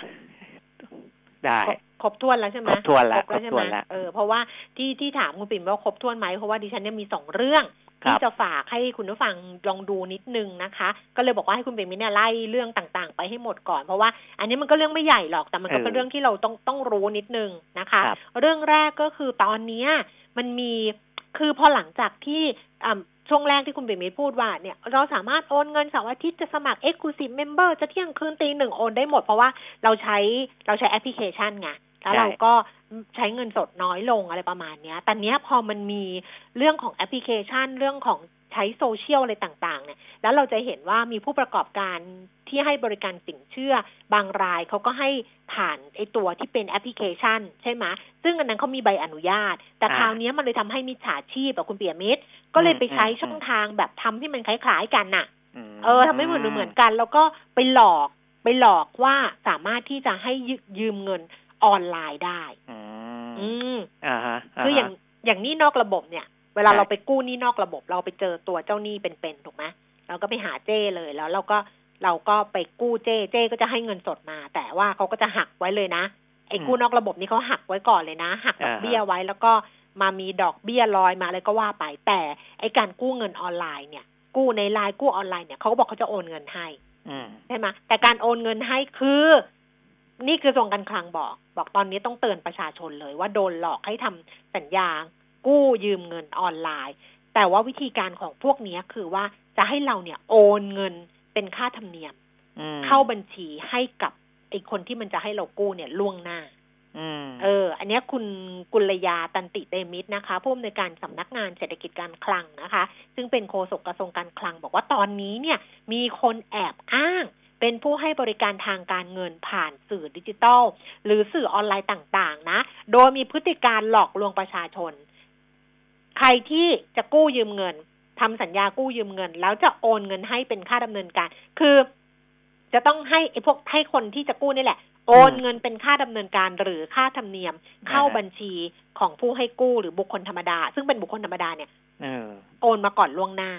ได้ครบครบถ้วนแล้วใช่ไหมครบถ้วนแล้วครบแล้วใช่ครบถ้ไหมวนแล้วเออเพราะว่าที่ที่ถามคุณปิ่มว่าครบถ้วนไหมเพราะว่าดิฉันเนี่ยมีสองเรื่องครับ ที่จะฝากให้คุณผู้ฟังลองดูนิดนึงนะคะ ก็เลยบอกว่าให้คุณปิ่มเนี่ยไล่เรื่องต่างๆ ไปให้หมดก่อน เพราะว่า อันนี้มันก็เรื่องไม่ใหญ่หรอกแต่มันก็เป็นเรื่องที่เราต้องต้องรู้นิดนึงนะคะครับเรื่องแรกก็คือตอนเนี้ยมันมีคือพอหลังจากที่อ่าช่วงแรกที่คุณเบมิพูดว่าเนี่ยเราสามารถโอนเงินเสาร์อาทิตย์จะสมัคร Exclusive Member จะเที่ยงคืนตีหนึ่งโอนได้หมดเพราะว่าเราใช้เราใช้แอปพลิเคชันไง แล้วใช่เราก็ใช้เงินสดน้อยลงอะไรประมาณเนี้ย แต่เนี้ยพอมันมีเรื่องของแอปพลิเคชันเรื่องของใช้โซเชียลอะไรต่าง ๆ เนี่ย แล้วเราจะเห็นว่ามีผู้ประกอบการที่ให้บริการสินเชื่อบางรายเขาก็ให้ผ่านไอตัวที่เป็นแอปพลิเคชัน ใช่ไหมซึ่งอันนั้นเขามีใบอนุญาต แต่อ่าคราวเนี้ยมันเลยทำให้มิจฉาชีพแบบคุณปิยมิตร ก็เลยไปใช้อืมช่องทางแบบทำที่มันคล้ายๆกันน่ะมเออทำให้เหมือนเหมือนกัน แล้วก็ไปหลอกไปหลอกว่าสามารถที่จะให้ยืยืมเงิน ออนไลน์ได้อืมอืมอ่าฮะคืออย่างอย่างหนี้นอกระบบเนี่ย เวลาใช่เราไปกู้หนี้นอกระบบ เราไปเจอตัวเจ้าหนี้เป็นๆถูกไหมเราก็ไปหาเจ้เลยแล้วเราก็เราก็ไปกู้เจ้เจ้ก็จะให้เงินสดมา แต่ว่าเขาก็จะหักไว้เลยนะไอ้กู้นอกระบบนี่เขาหักไว้ก่อนเลยนะ หักดอกเบี้ยไว้แล้วก็มามีดอกเบี้ยลอยมาอะไรก็ว่าไป แต่ไอ้การกู้เงินออนไลน์เนี่ย กู้ในไลน์กู้ออนไลน์เนี่ยเขาก็บอกเขาจะโอนเงินให้อืมใช่ไหมแต่การโอนเงินให้คือ นี่คือส่งการคลังบอก บอกตอนนี้ต้องเตือนประชาชนเลยว่าโดนหลอกให้ทำสัญญากู้ยืมเงินออนไลน์ แต่ว่าวิธีการของพวกเนี้ยคือว่าจะให้เราเนี่ยโอนเงินเป็นค่าธรรมเนียมอืมเข้าบัญชีให้กับไอ้คนที่มันจะให้เรากู้เนี่ยล่วงหน้าอืมเออ อันเนี้ยคุณกุลยาตันติเตมิตรนะคะ ผู้อำนวยการสำนักงานเศรษฐกิจการคลังนะคะ ซึ่งเป็นโฆษกกระทรวงการคลัง บอกว่าตอนนี้เนี่ย มีคนแอบอ้าง เป็นผู้ให้บริการทางการเงินผ่านสื่อดิจิทัลหรือสื่อออนไลน์ต่างๆ นะ โดยมีพฤติการหลอกลวงประชาชน ใครที่จะกู้ยืมเงินทำสัญญากู้ยืมเงิน แล้วจะโอนเงินให้เป็นค่าดำเนินการ คือจะต้องให้ไอ้พวกให้คนที่จะกู้นี่แหละ โอนเงินเป็นค่าดำเนินการหรือค่าธรรมเนียม เข้าบัญชีของผู้ให้กู้หรือบุคคลธรรมดา ซึ่งเป็นบุคคลธรรมดาเนี่ยเออโอนมาก่อนล่วงหน้า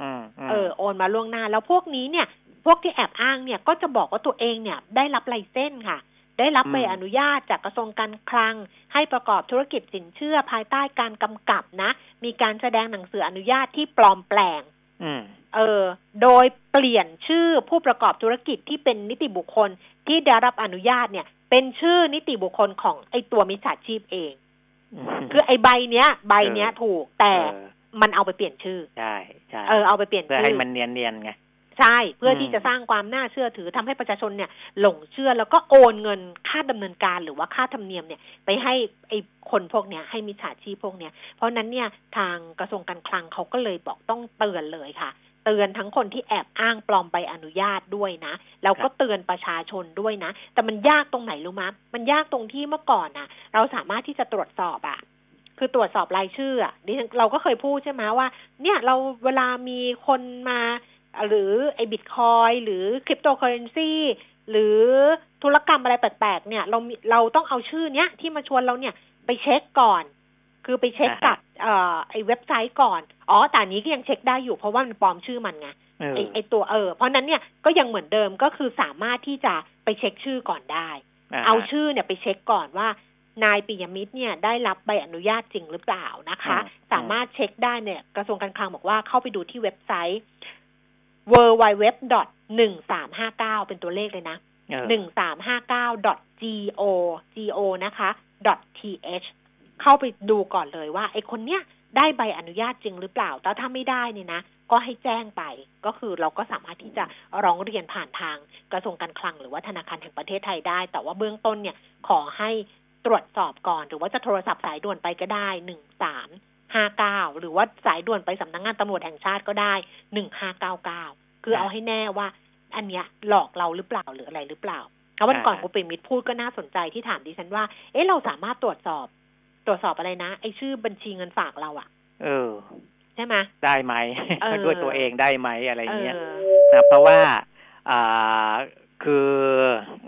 อืมมเออโอนมาล่วงหน้า แล้วพวกนี้เนี่ย พวกที่แอบอ้างเนี่ยก็จะบอกว่าตัวเองเนี่ยได้รับไลเซนส์ค่ะ ได้รับใบอนุญาตจากกระทรวงการคลัง ให้ประกอบธุรกิจสินเชื่อภายใต้การกำกับนะ มีการแสดงหนังสืออนุญาตที่ปลอมแปลงอืมเออ โดยเปลี่ยนชื่อผู้ประกอบธุรกิจที่เป็นนิติบุคคลที่ได้รับอนุญาตเนี่ย เป็นชื่อนิติบุคคลของไอตัวมิจฉาชีพเอง คือไอใบเนี้ย ใบเนี้ยถูกแต่เออมันเอาไปเปลี่ยนชื่อใช่ใช่เออเอาไปเปลี่ยนเพื่อชื่ให้อมันเนียนเนียนๆไง ใช่เพื่ออมที่จะสร้างความน่าเชื่อถือทำให้ประชาชนเนี่ยหลงเชื่อแล้วก็โอนเงินค่าดำเนินการหรือว่าค่าธรรมเนียมเนี่ยไปให้ไอ้คนพวกเนี้ยให้มิจฉาชีพพวกเนี้ยเพราะฉะนั้นเนี่ยทางกระทรวงการคลังเขาก็เลยบอกต้องเตือนเลยค่ะ เตือนทั้งคนที่แอบอ้างปลอมใบอนุญาตด้วยนะแล้วก็เตือนประชาชนด้วยนะ แต่มันยากตรงไหนรู้มั้ยมันยากตรงที่เมื่อก่อนน่ะเราสามารถที่จะตรวจสอบอะคือตรวจสอบรายชื่ออะดิฉันเราก็เคยพูดใช่ไหมว่า เนี่ยเราเวลามีคนมา หรือไอ้บิตคอยหรือคริปโตเคอเรนซีหรือธุรกรรมอะไรแปลกๆเนี่ย เรามีเราต้องเอาชื่อเนี้ยที่มาชวนเราเนี่ยไปเช็คก่อน คือไปเช็คกับเอ่อไอ้เว็บไซต์ก่อน อ๋อแต่อันนี้ก็ยังเช็คได้อยู่เพราะว่ามันปลอมชื่อมันไงเออไอไอตัวเออ เพราะนั้นเนี่ยก็ยังเหมือนเดิมก็คือสามารถที่จะไปเช็คชื่อก่อนได้าเอาชื่อเนี่ยไปเช็คก่อนว่านายปิยมิตรเนี่ยได้รับใบอนุญาตจริงหรือเปล่านะคะอืมสามารถเช็คได้เนี่ย กระทรวงการคลังบอกว่าเข้าไปดูที่เว็บไซต์ w w w หนึ่งสามห้าเก้าเป็นตัวเลขเลยนะเออหนึ่งสามห้าเก้า go go นะคะ th เข้าไปดูก่อนเลยว่าไอ้คนเนี้ยได้ใบอนุญาตจริงหรือเปล่า แต่ถ้าไม่ได้เนี่ยนะ ก็ให้แจ้งไป ก็คือเราก็สามารถที่จะร้องเรียนผ่านทางกระทรวงการคลังหรือว่าธนาคารแห่งประเทศไทยได้ แต่ว่าเบื้องต้นเนี่ยขอให้ตรวจสอบก่อน หรือว่าจะโทรศัพท์สายด่วนไปก็ได้หนึ่งสาม ห้าเก้าหรือว่าสายด่วนไปสำนักงานตำรวจแห่งชาติก็ได้หนึ่งห้าเก้าเก้าคือเอาให้แน่ว่า อันเนี้ยหลอกเราหรือเปล่าหรืออะไรหรือเปล่าแล้ววันก่อนอ่าคุณปิ่มมิตรพูดก็น่าสนใจที่ถามดิฉันว่า เอ๊ะเราสามารถตรวจสอบ ตรวจสอบอะไรนะ ไอ้ชื่อบัญชีเงินฝากเราอะเออ ใช่ไหมได้ไหมเออด้วยตัวเองได้ไหมอะไรเอเงี้ยอนะเพราะว่าอ่าคือ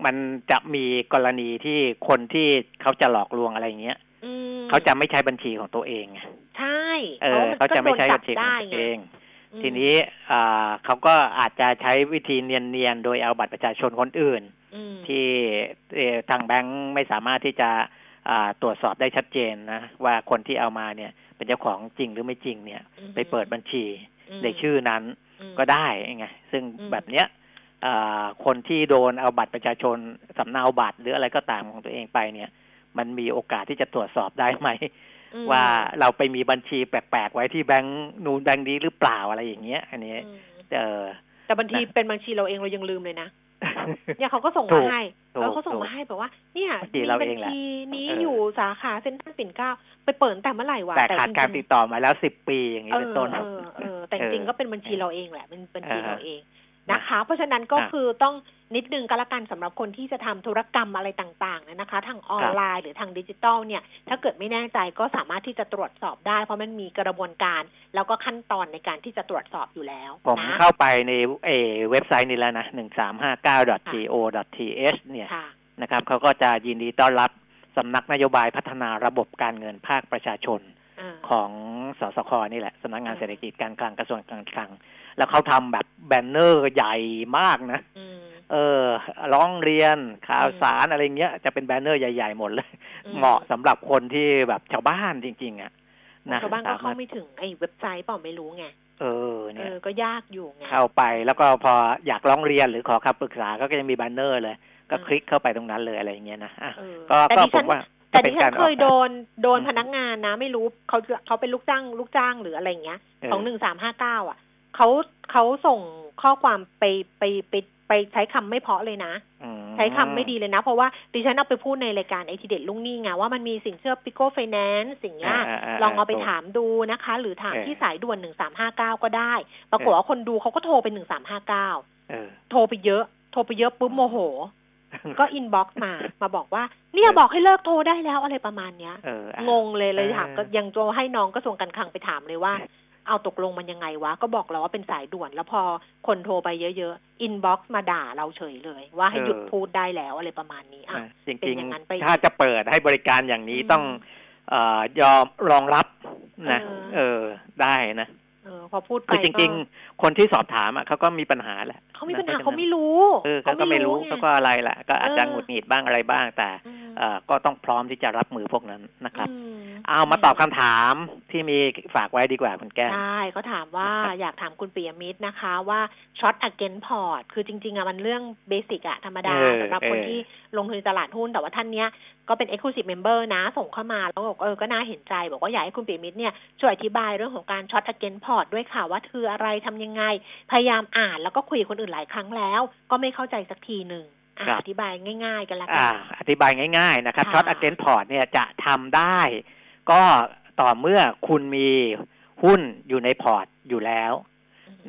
มันจะมีกรณีที่คนที่เขาจะหลอกลวงอะไรเงี้ยอืมเขาจะไม่ใช้บัญชีของตัวเองไง ใช่เออเขาจะไม่ใช้บัญชีของได้ตัวไงเองอืมทีนี้อ่าเขาก็อาจจะใช้วิธีเนียนๆ โดยเอาบัตรประชาชนคนอื่นอืมที่เอ่อทางแบงค์ไม่สามารถที่จะอ่าตรวจสอบได้ชัดเจนนะ ว่าคนที่เอามาเนี่ย เป็นเจ้าของจริงหรือไม่จริงเนี่ยอืมไปเปิดบัญชีมในชื่อนั้นอืมก็ได้ไงซึ่งอืมแบบเนี้ยอ่าคนที่โดนเอาบัตรประชาชนสำเนาบัตรหรืออะไรก็ตามของตัวเองไปเนี่ย มันมีโอกาสที่จะตรวจสอบได้ไหมอืม ว่าเราไปมีบัญชีแปลกๆไว้ที่แบงค์นูนแบงค์นี้หรือเปล่าอะไรอย่างเงี้ย อันนี้อืมเออแต่บางทีนะเป็นบางทีเราเองเรายังลืมเลยนะเนี่ยเขาก็ส่งถูมากให้ถูกแล้วเขาส่งถูกมาให้แบบว่า เนี่ยบางทีมีเราบัเอญงแหละชีนี้เออออยู่สาขาเซ็นทรัลปิ่นเกล้าไปเปิดตั้งแต่เมื่อไหร่วะแต่ขาดจการงติดๆต่อมาแล้วสิบปีอย่างนี้เอเป็นอต้นเออเออแต่จริงเออๆก็เป็นบัญชีเราเองแหละเป็นบัญชีอ่าฮะเราเอง นะคะ เพราะฉะนั้นก็ครับคือต้องนิดนึงก็แล้วกันสำหรับคนที่จะทำธุรกรรมอะไรต่างๆนะคะ ทางออนไลน์หรือทางดิจิตอลเนี่ย ถ้าเกิดไม่แน่ใจก็สามารถที่จะตรวจสอบได้ เพราะมันมีกระบวนการ แล้วก็ขั้นตอนในการที่จะตรวจสอบอยู่แล้ว ผมนะเข้าไปในเออเว็บไซต์นี้แล้วนะหนึ่งสามห้าเก้า go th เนี่ยค่ะนะครับเขาก็จะยินดีต้อนรับสำนักนโยบายพัฒนาระบบการเงินภาคประชาชนอ่าของสสคนี่แหละสำนักงานอืมเศรษฐกิจการคลังกระทรวงการคลัง แล้วเขาทำแบบแบนเนอร์ใหญ่มากนะอืมเออ ร้องเรียนข่าวอืมสารอะไรเงี้ย จะเป็นแบนเนอร์ใหญ่ๆหมดเลยอืเหมาะสำหรับคนที่แบบชาวบ้านจริง ๆ อะนะชาวบ้านก็สเข้ามไม่ถึงไอ้เว็บไซต์เปล่าไม่รู้ไงเออเอเนี่ยอก็ยากอยู่ไงเข้าไปแล้วก็พออยากร้องเรียนหรือขอคำปรึกษาก็จะมีแบนเนอร์เลย ก็อืมคลิกเข้าไปตรงนั้นเลยอะไรอย่างเงี้ยนะอะเออก็แต่ก็ดิผฉัมนว่าแต่ก็เป็ดินฉัการนเคยออกแบบโดนโดนอืมพนักงานนะ ไม่รู้เขาเขาเป็นลูกจ้าง ลูกจ้างหรืออะไรอย่างเงี้ยเออของหนึ่งสามห้าเก้าอะ เขาเขาส่งข้อความไปไปไปไปใช้คำไม่เพราะเลยนะอืมใช้คำไม่ดีเลยนะ เพราะว่าดิฉันเอาไปพูดในรายการไอ้ทีเด็ดลงทุนนี่ไงว่ามันมีสินเชื่อพิโกไฟแนนซ์สิ่งเนี้ยาาลองเอาไปถูกถามดูนะคะ หรือถามเออที่สายด่วนหนึ่งสามห้าเก้าก็ได้ ปรากฏว่าคนดูเขาก็โทรไปหนึ่งสามห้าเก้าเออโทรไปเยอะ โทรไปเยอะปุ๊บโมโห ก็ inbox มา มาบอกว่า เนี่ยบอกให้เลิกโทรได้แล้วอะไรประมาณเนี้ยเอออะงงเลยเลยเออค่ะก็ยังโทรให้น้องกระทรวงการคลังไปถามเลยว่า เอาตกลงมันยังไงวะ ก็บอกเราว่าเป็นสายด่วน แล้วพอคนโทรไปเยอะๆ inbox มาด่าเราเฉยเลย ว่าให้หยุดพูดได้แล้วอะไรประมาณนี้อะอะจเป็นริงอย่างนั้นไปๆถ้าจะเปิดให้บริการอย่างนี้อืมต้องเอ่อยอมรองรับนะเออเออได้นะเออพอพูดไปคือจริงก็ๆคนที่สอบถามอะเขาก็มีปัญหาแหละเขามีปัญหานะเขาไม่รู้ เออเขาก็ไม่รู้ไงเขาก็อะไรแหละก็อาจจะเออหงุดหงิดบ้างอะไรบ้างแต่อืมเอ่อ ก็ต้องพร้อมที่จะรับมือพวกนั้นนะครับอืมเอามาตอบคำถามที่มีฝากไว้ดีกว่าคุณแก้มใช่เขาถามว่านะครับอยากถามคุณปิยมิตรนะคะ ว่า short against port คือจริง ๆอะมันเรื่อง basic อะธรรมดาเออสำหรับคนเออที่ลงทุนในตลาดหุ้นแต่ว่าท่านเนี้ยก็เป็น exclusive member นะ ส่งเข้ามาแล้วบอกเออก็น่าเห็นใจ บอกว่าอยากให้คุณปิยมิตรเนี่ยช่วยอธิบายเรื่องของการช็อต against port ด้วยค่ะว่าคืออะไรทำยังไง พยายามอ่านแล้วก็คุยกับคนอื่นหลายครั้งแล้ว ก็ไม่เข้าใจสักทีหนึ่ง อะครับอธิบายง่าย ๆ กันละกัอ่าอธิบายง่าย ๆ นะครับค่ะ short against port เนี่ยจะทำได้ ก็ต่อเมื่อคุณมีหุ้นอยู่ในพอร์ตอยู่แล้ว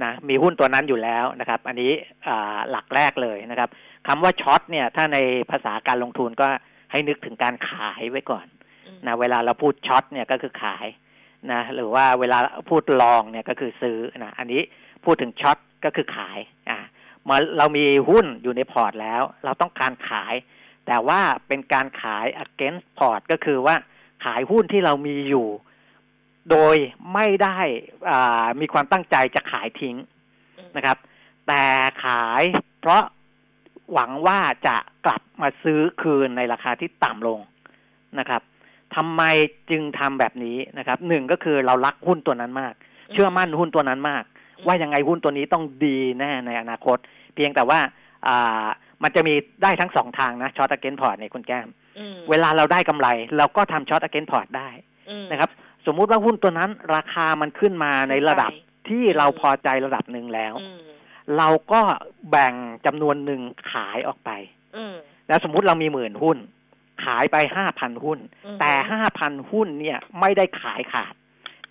นะมีหุ้นตัวนั้นอยู่แล้วนะครับ อันนี้อ่าหลักแรกเลยนะครับคำว่า short เนี่ย ถ้าในภาษาการลงทุนก็ให้นึกถึงการขายไว้ก่อนอืมนะเวลาเราพูด short เนี่ยก็คือขายนะหรือว่าเวลาพูดลองเนี่ยก็คือซื้อนะอันนี้พูดถึงช็อตก็คือขายอ่าเมื่อเรามีหุ้นอยู่ในพอร์ตแล้ว เราต้องการขาย แต่ว่าเป็นการขาย against port ก็คือว่าขายหุ้นที่เรามีอยู่ โดยไม่ได้อ่ามีความตั้งใจจะขายทิ้งอืมนะครับ แต่ขายเพราะหวังว่าจะกลับมาซื้อคืนในราคาที่ต่ำลงนะครับทำไมจึงทำแบบนี้นะครับหนึ่งก็คือเรารักหุ้นตัวนั้นมาก เชื่อมั่นหุ้นตัวนั้นมาก ว่ายังไงหุ้นตัวนี้ต้องดีแน่ในอนาคต เพียงแต่ว่าอ่ามันจะมีได้ทั้งสองทางนะ short against port เนี่ยคุณแก้มอืมเวลาเราได้กำไร เราก็ทำ short against port ได้อืมนะครับ สมมุติว่าหุ้นตัวนั้นราคามันขึ้นมาในระดับขึ้นไปที่เราพอใจระดับหนึ่งแล้วอืมเราก็แบ่งจำนวนหนึ่งขายออกไปอืมแล้วสมมุติเรามีหมื่นหุ้น ขายไปห้าพันหุ้นอืมแต่ห้าพันหุ้นเนี่ยไม่ได้ขายขาด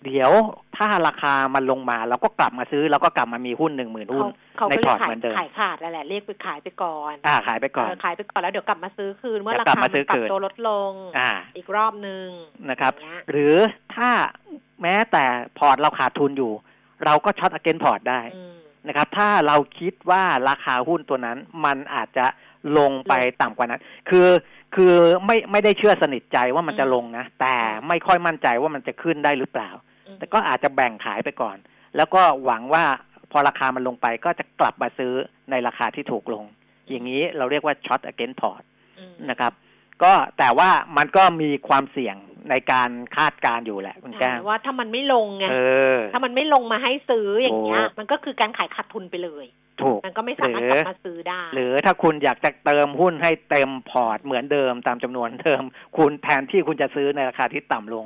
เดี๋ยวถ้าราคามันลงมาเราก็กลับมาซื้อเราก็กลับมามีหุ้นหนึ่งหมื่นหุ้นเขาในก็เรีพยอกร์ตขายเหมือนเดิมขายขาดนั่นแหละเรียกไปขายไปก่อน อ่าขายไปก่อนเออขายไปก่อนแล้วเดี๋ยวกลับมาซื้อคืนเมื่อเดี๋รายวกลับคามาซื้อปรับคืนตัวลดลง อ่า อีกรอบหนึ่งนะครับอย่างเงี้ยหรือถ้าแม้แต่พอร์ตเราขาดทุนอยู่ เราก็ short against port ได้อืมนะครับ ถ้าเราคิดว่าราคาหุ้นตัวนั้นมันอาจจะลงไปลงต่ำกว่านั้น คือคือไม่ไม่ได้เชื่อสนิทใจว่ามันจะอืมลงนะ แต่ไม่ค่อยมั่นใจว่ามันจะขึ้นได้หรือเปล่าอืม แต่ก็อาจจะแบ่งขายไปก่อน แล้วก็หวังว่าพอราคามันลงไปก็จะกลับมาซื้อในราคาที่ถูกลง อย่างนี้เราเรียกว่าช็อต against port อืมนะครับ ก็แต่ว่ามันก็มีความเสี่ยงในการคาดการณ์อยู่แหละคุณแก้วใช่ว่าถ้ามันไม่ลงไงเออถ้ามันไม่ลงมาให้ซื้ออย่างเงี้ยถูกมันก็คือการขายขาดทุนไปเลยถูกมันก็ไม่สามารถหรืกอลับมาซื้อได้ หรือถ้าคุณอยากจะเติมหุ้นให้เต็มพอร์ตเหมือนเดิมตามจำนวนเดิม คุณแทนที่คุณจะซื้อในราคาที่ต่ำลง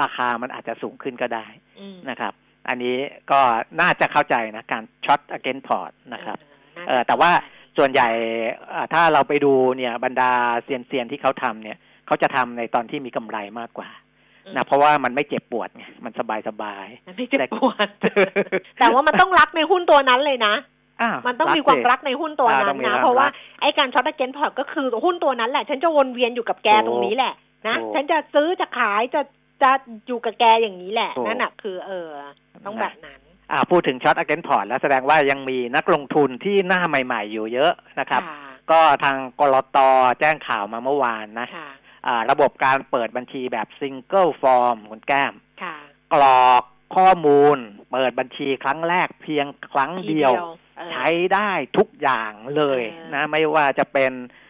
ราคามันอาจจะสูงขึ้นก็ได้อืมนะครับ อันนี้ก็น่าจะเข้าใจนะการช็อต against port นะครับเออเออแต่ว่าส่วนใหญ่เอ่อถ้าเราไปดูเนี่ยบรรดาเซียนเซียนๆที่เขาทำเนี่ยเขาจะทำในตอนที่มีกำไรมากกว่าอืมนะเพราะว่ามันไม่เจ็บปวดไงมันสบายสบายมันไม่เจ็บปวด แต่ว่ามันต้องรักในหุ้นตัวนั้นเลยนะอ้าวมันต้องมีความสิรักในหุ้นตัวอ่านั้ต้อนงมีนะความเพราะว่ารักไอ้การช็อตเกนพอร์ตก็คือหุ้นตัวนั้นแหละ ฉันจะวนเวียนอยู่กับแกถูกตรงนี้แหละนะถูกฉันจะซื้อจะขายจะ จะอยู่กับแกอย่างนี้แหละถูกนั่นน่ะคือเออ ต้องแบบนั้นอ่าพูดถึงช็อต against port แล้วแสดงว่ายังมีนักลงทุนที่หน้าใหม่ๆ อยู่เยอะนะครับค่ะก็ทางกรตแจ้งข่าวมาเมื่อวานนะค่ะอ่าระบบการเปิดบัญชีแบบ single form คุณแก้มค่ะกรอกข้อมูล เปิดบัญชีครั้งแรกเพียงครั้งเดียวเออใช้ได้ทุกอย่างเลยเออนะ ไม่ว่าจะเป็นอ่า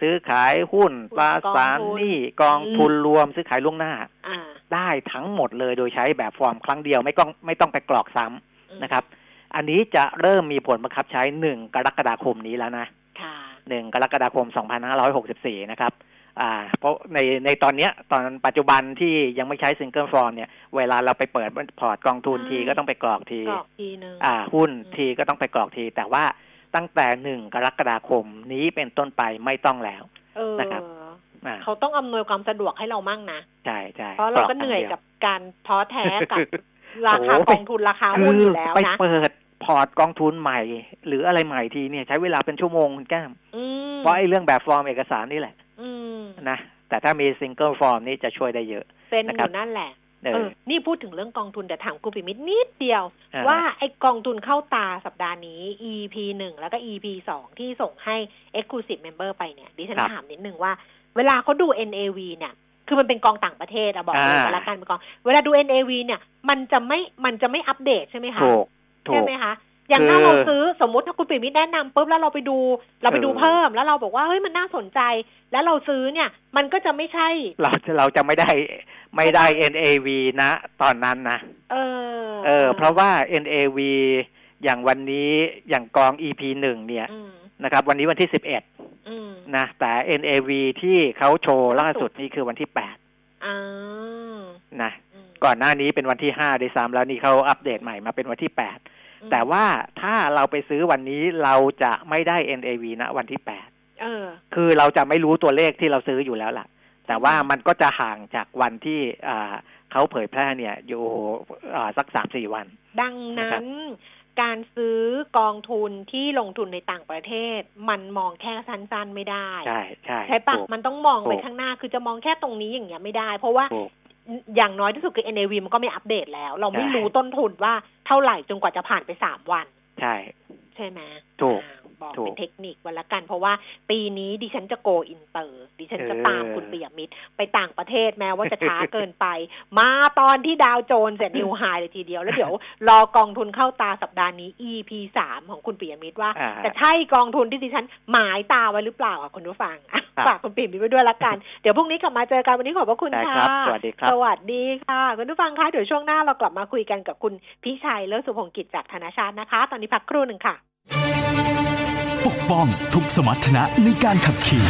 ซื้อขายหุ้นหุ้นตราสารกองทุนหนี้กองทุนรวมซื้อขายล่วงหน้าอ่าได้ทั้งหมดเลยโดยใช้แบบฟอร์มครั้งเดียวไม่ต้องไม่ต้องไปกรอกซ้ำอืมนะครับ อันนี้จะเริ่มมีผลบังคับใช้หนึ่งกรกฎาคมนี้แล้วนะค่ะหนึ่งกรกฎาคม 2564 นะครับ อ่า เพราะในในตอนเนี้ยตอนปัจจุบันที่ยังไม่ใช้ single form เนี่ย เวลาเราไปเปิดพอร์ตกองทุนใช่ทีก็ต้องไปกรอกทีกรอกทีนึงอ่า หุ้นอืมทีก็ต้องไปกรอกที แต่ว่า ตั้งแต่หนึ่งกรกฎาคมนี้เป็นต้นไปไม่ต้องแล้วเออนะครับอ่าเขาต้องอำนวยความสะดวกให้เรามั่งนะใช่ใช่เพราะเราก็รเหนื่อยคงดีวกับการท้อแท้กับราคาโอ้โหกองทุนราคาหุ้นอยู่แล้วไปนะเปิดพอร์ตกองทุนใหม่ หรืออะไรใหม่ทีเนี่ยใช้เวลาเป็นชั่วโมงคุณแก้มอืมเพราะไอ้เรื่องแบบฟอร์มเอกสารนี่แหละอืมนะแต่ถ้ามี single form นี่จะช่วยได้เยอะเซ็นอนะครับยู่นั่นแหละ เอเอออนี่พูดถึงเรื่องกองทุนแต่ถามคุณปิยมิตรนิดเดียวอ่าว่าไอ้กองทุนเข้าตาสัปดาห์นี้ EP หนึ่งแล้วก็ EP สองที่ส่งให้ Exclusive Member ไปเนี่ยดิฉันครับถามนิดนึงว่า เวลาเขาดู NAV เนี่ยคือมันเป็นกองต่างประเทศอะบอกเลยอ่ากันละกันเป็นกอง เวลาดู NAV เนี่ย มันจะไม่มันจะไม่อัปเดตใช่ไหมคะถูกถูใช่กไหมคะ อย่างคือถ้าเราซื้อสมมติถ้าคุณปิ่มมิตรแนะนำปุ๊บแล้วเราไปดูเราไปดูเออเพิ่ม แล้วเราบอกว่าเฮ้ยมันน่าสนใจ แล้วเราซื้อเนี่ย มันก็จะไม่ใช่ เราจะเราจะไม่ได้ไม่ได้ NAV นะ ตอนนั้นนะเออ เออ เพราะว่า NAV อย่างวันนี้อย่างกอง EP หนึ่งเนี่ยอืมนะครับ วันนี้วันที่สิบเอ็ดอืมนะแต่ NAV ที่เขาโชว์ล่าสุดนี่คือวันที่แปดอ่านะอืมก่อนหน้านี้เป็นวันที่ห้าด้วยซ้ำแล้วนี่เขาอัปเดตใหม่มาเป็นวันที่แปดอืม แต่ว่าถ้าเราไปซื้อวันนี้เราจะไม่ได้ NAV นะวันที่แปดเออคือเราจะไม่รู้ตัวเลขที่เราซื้ออยู่แล้วล่ะ แต่ว่ามันก็จะห่างจากวันที่อ่าเขาเผยแพร่เนี่ย อยู่อ่าสักสามสี่วัน ดังนั้นการซื้อกองทุนที่ลงทุนในต่างประเทศ มันมองแค่สั้นๆไม่ได้ ใช่ใช่ใช่ปะถูกมันต้องมองไปถูกข้างหน้าคือจะมองแค่ตรงนี้อย่างเงี้ยไม่ได้ เพราะว่าถูก อย่างน้อยที่สุดคือ NAV มันก็ไม่อัปเดตแล้ว เราไม่ใช่รู้ต้นทุนว่าเท่าไหร่จนกว่าจะผ่านไปสามวัน ใช่ ใช่ไหมถูกอ่า บอกถูกเป็นเทคนิควันละกัน เพราะว่าปีนี้ดิฉันจะ go inter ดิฉันจะเออตามคุณปิยมิตร ไปต่างประเทศแม้ว่าจะช้าเกินไป มาตอนที่ดาวโจนส์เสร็จนิวไฮเลยทีเดียว แล้วเดี๋ยวรอกองทุนเข้าตาสัปดาห์นี้ EP สามของคุณปียมิตรว่าอ่าแต่ใช่กองทุนที่ดิฉันหมายตาไว้หรือเปล่าอะคุณผู้ฟังอะครับฝากคุณปียมิตรไว้ด้วยละกันเดี๋ยวพรุ่งนี้กลับมาเจอกันวันนี้ขอบพระคุณได้ค่ะครับสวัสดีครับสวัสดีค่ะคุณผู้ฟังคะเดี๋ยวช่วงหน้าเรากลับมาคุยกันกับคุณพิชัยเลิศสุพงศ์กิจจากธนาชาตินะคะ ตอนนี้พักครู่หนึ่งค่ะ ปกป้องทุกสมรรถนะในการขับขี่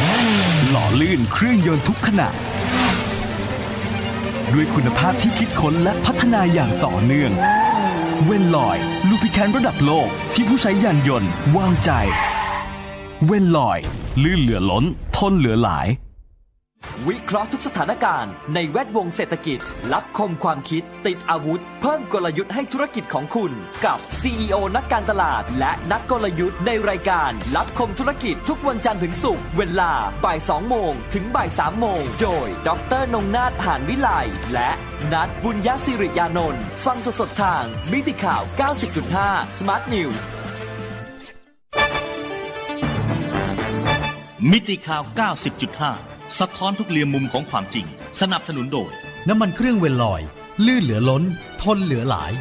หล่อลื่นเครื่องยนต์ทุกขณะด้วยคุณภาพที่คิดค้นและพัฒนาอย่างต่อเนื่อง เวนลอยลูพิแคนระดับโลกที่ผู้ใช้ยานยนต์วางใจ เวนลอย ลื่นเหลือล้น ทนเหลือหลาย วิเคราะห์ทุกสถานการณ์ในแวดวงเศรษฐกิจ รับคมความคิด ติดอาวุธ เพิ่มกลยุทธ์ให้ธุรกิจของคุณ กับ CEO นักการตลาด และนักกลยุทธ์ในรายการ รับคมธุรกิจทุกวันจันทร์ถึงศุกร์เวลาบ่าย2โมงถึงบ่าย3โมง โดย ดรนงนาถหานวิไลและนัดบุญยศิริยานนท์ฟังสดๆทางมิติข่าว 90.5 Smart News มิติข่าว 90.5 สะท้อนทุกเรียมมุมของความจริง สนับสนุนโดย น้ำมันเครื่องเวลลอย ลื่นเหลือล้น ทนเหลือหลาย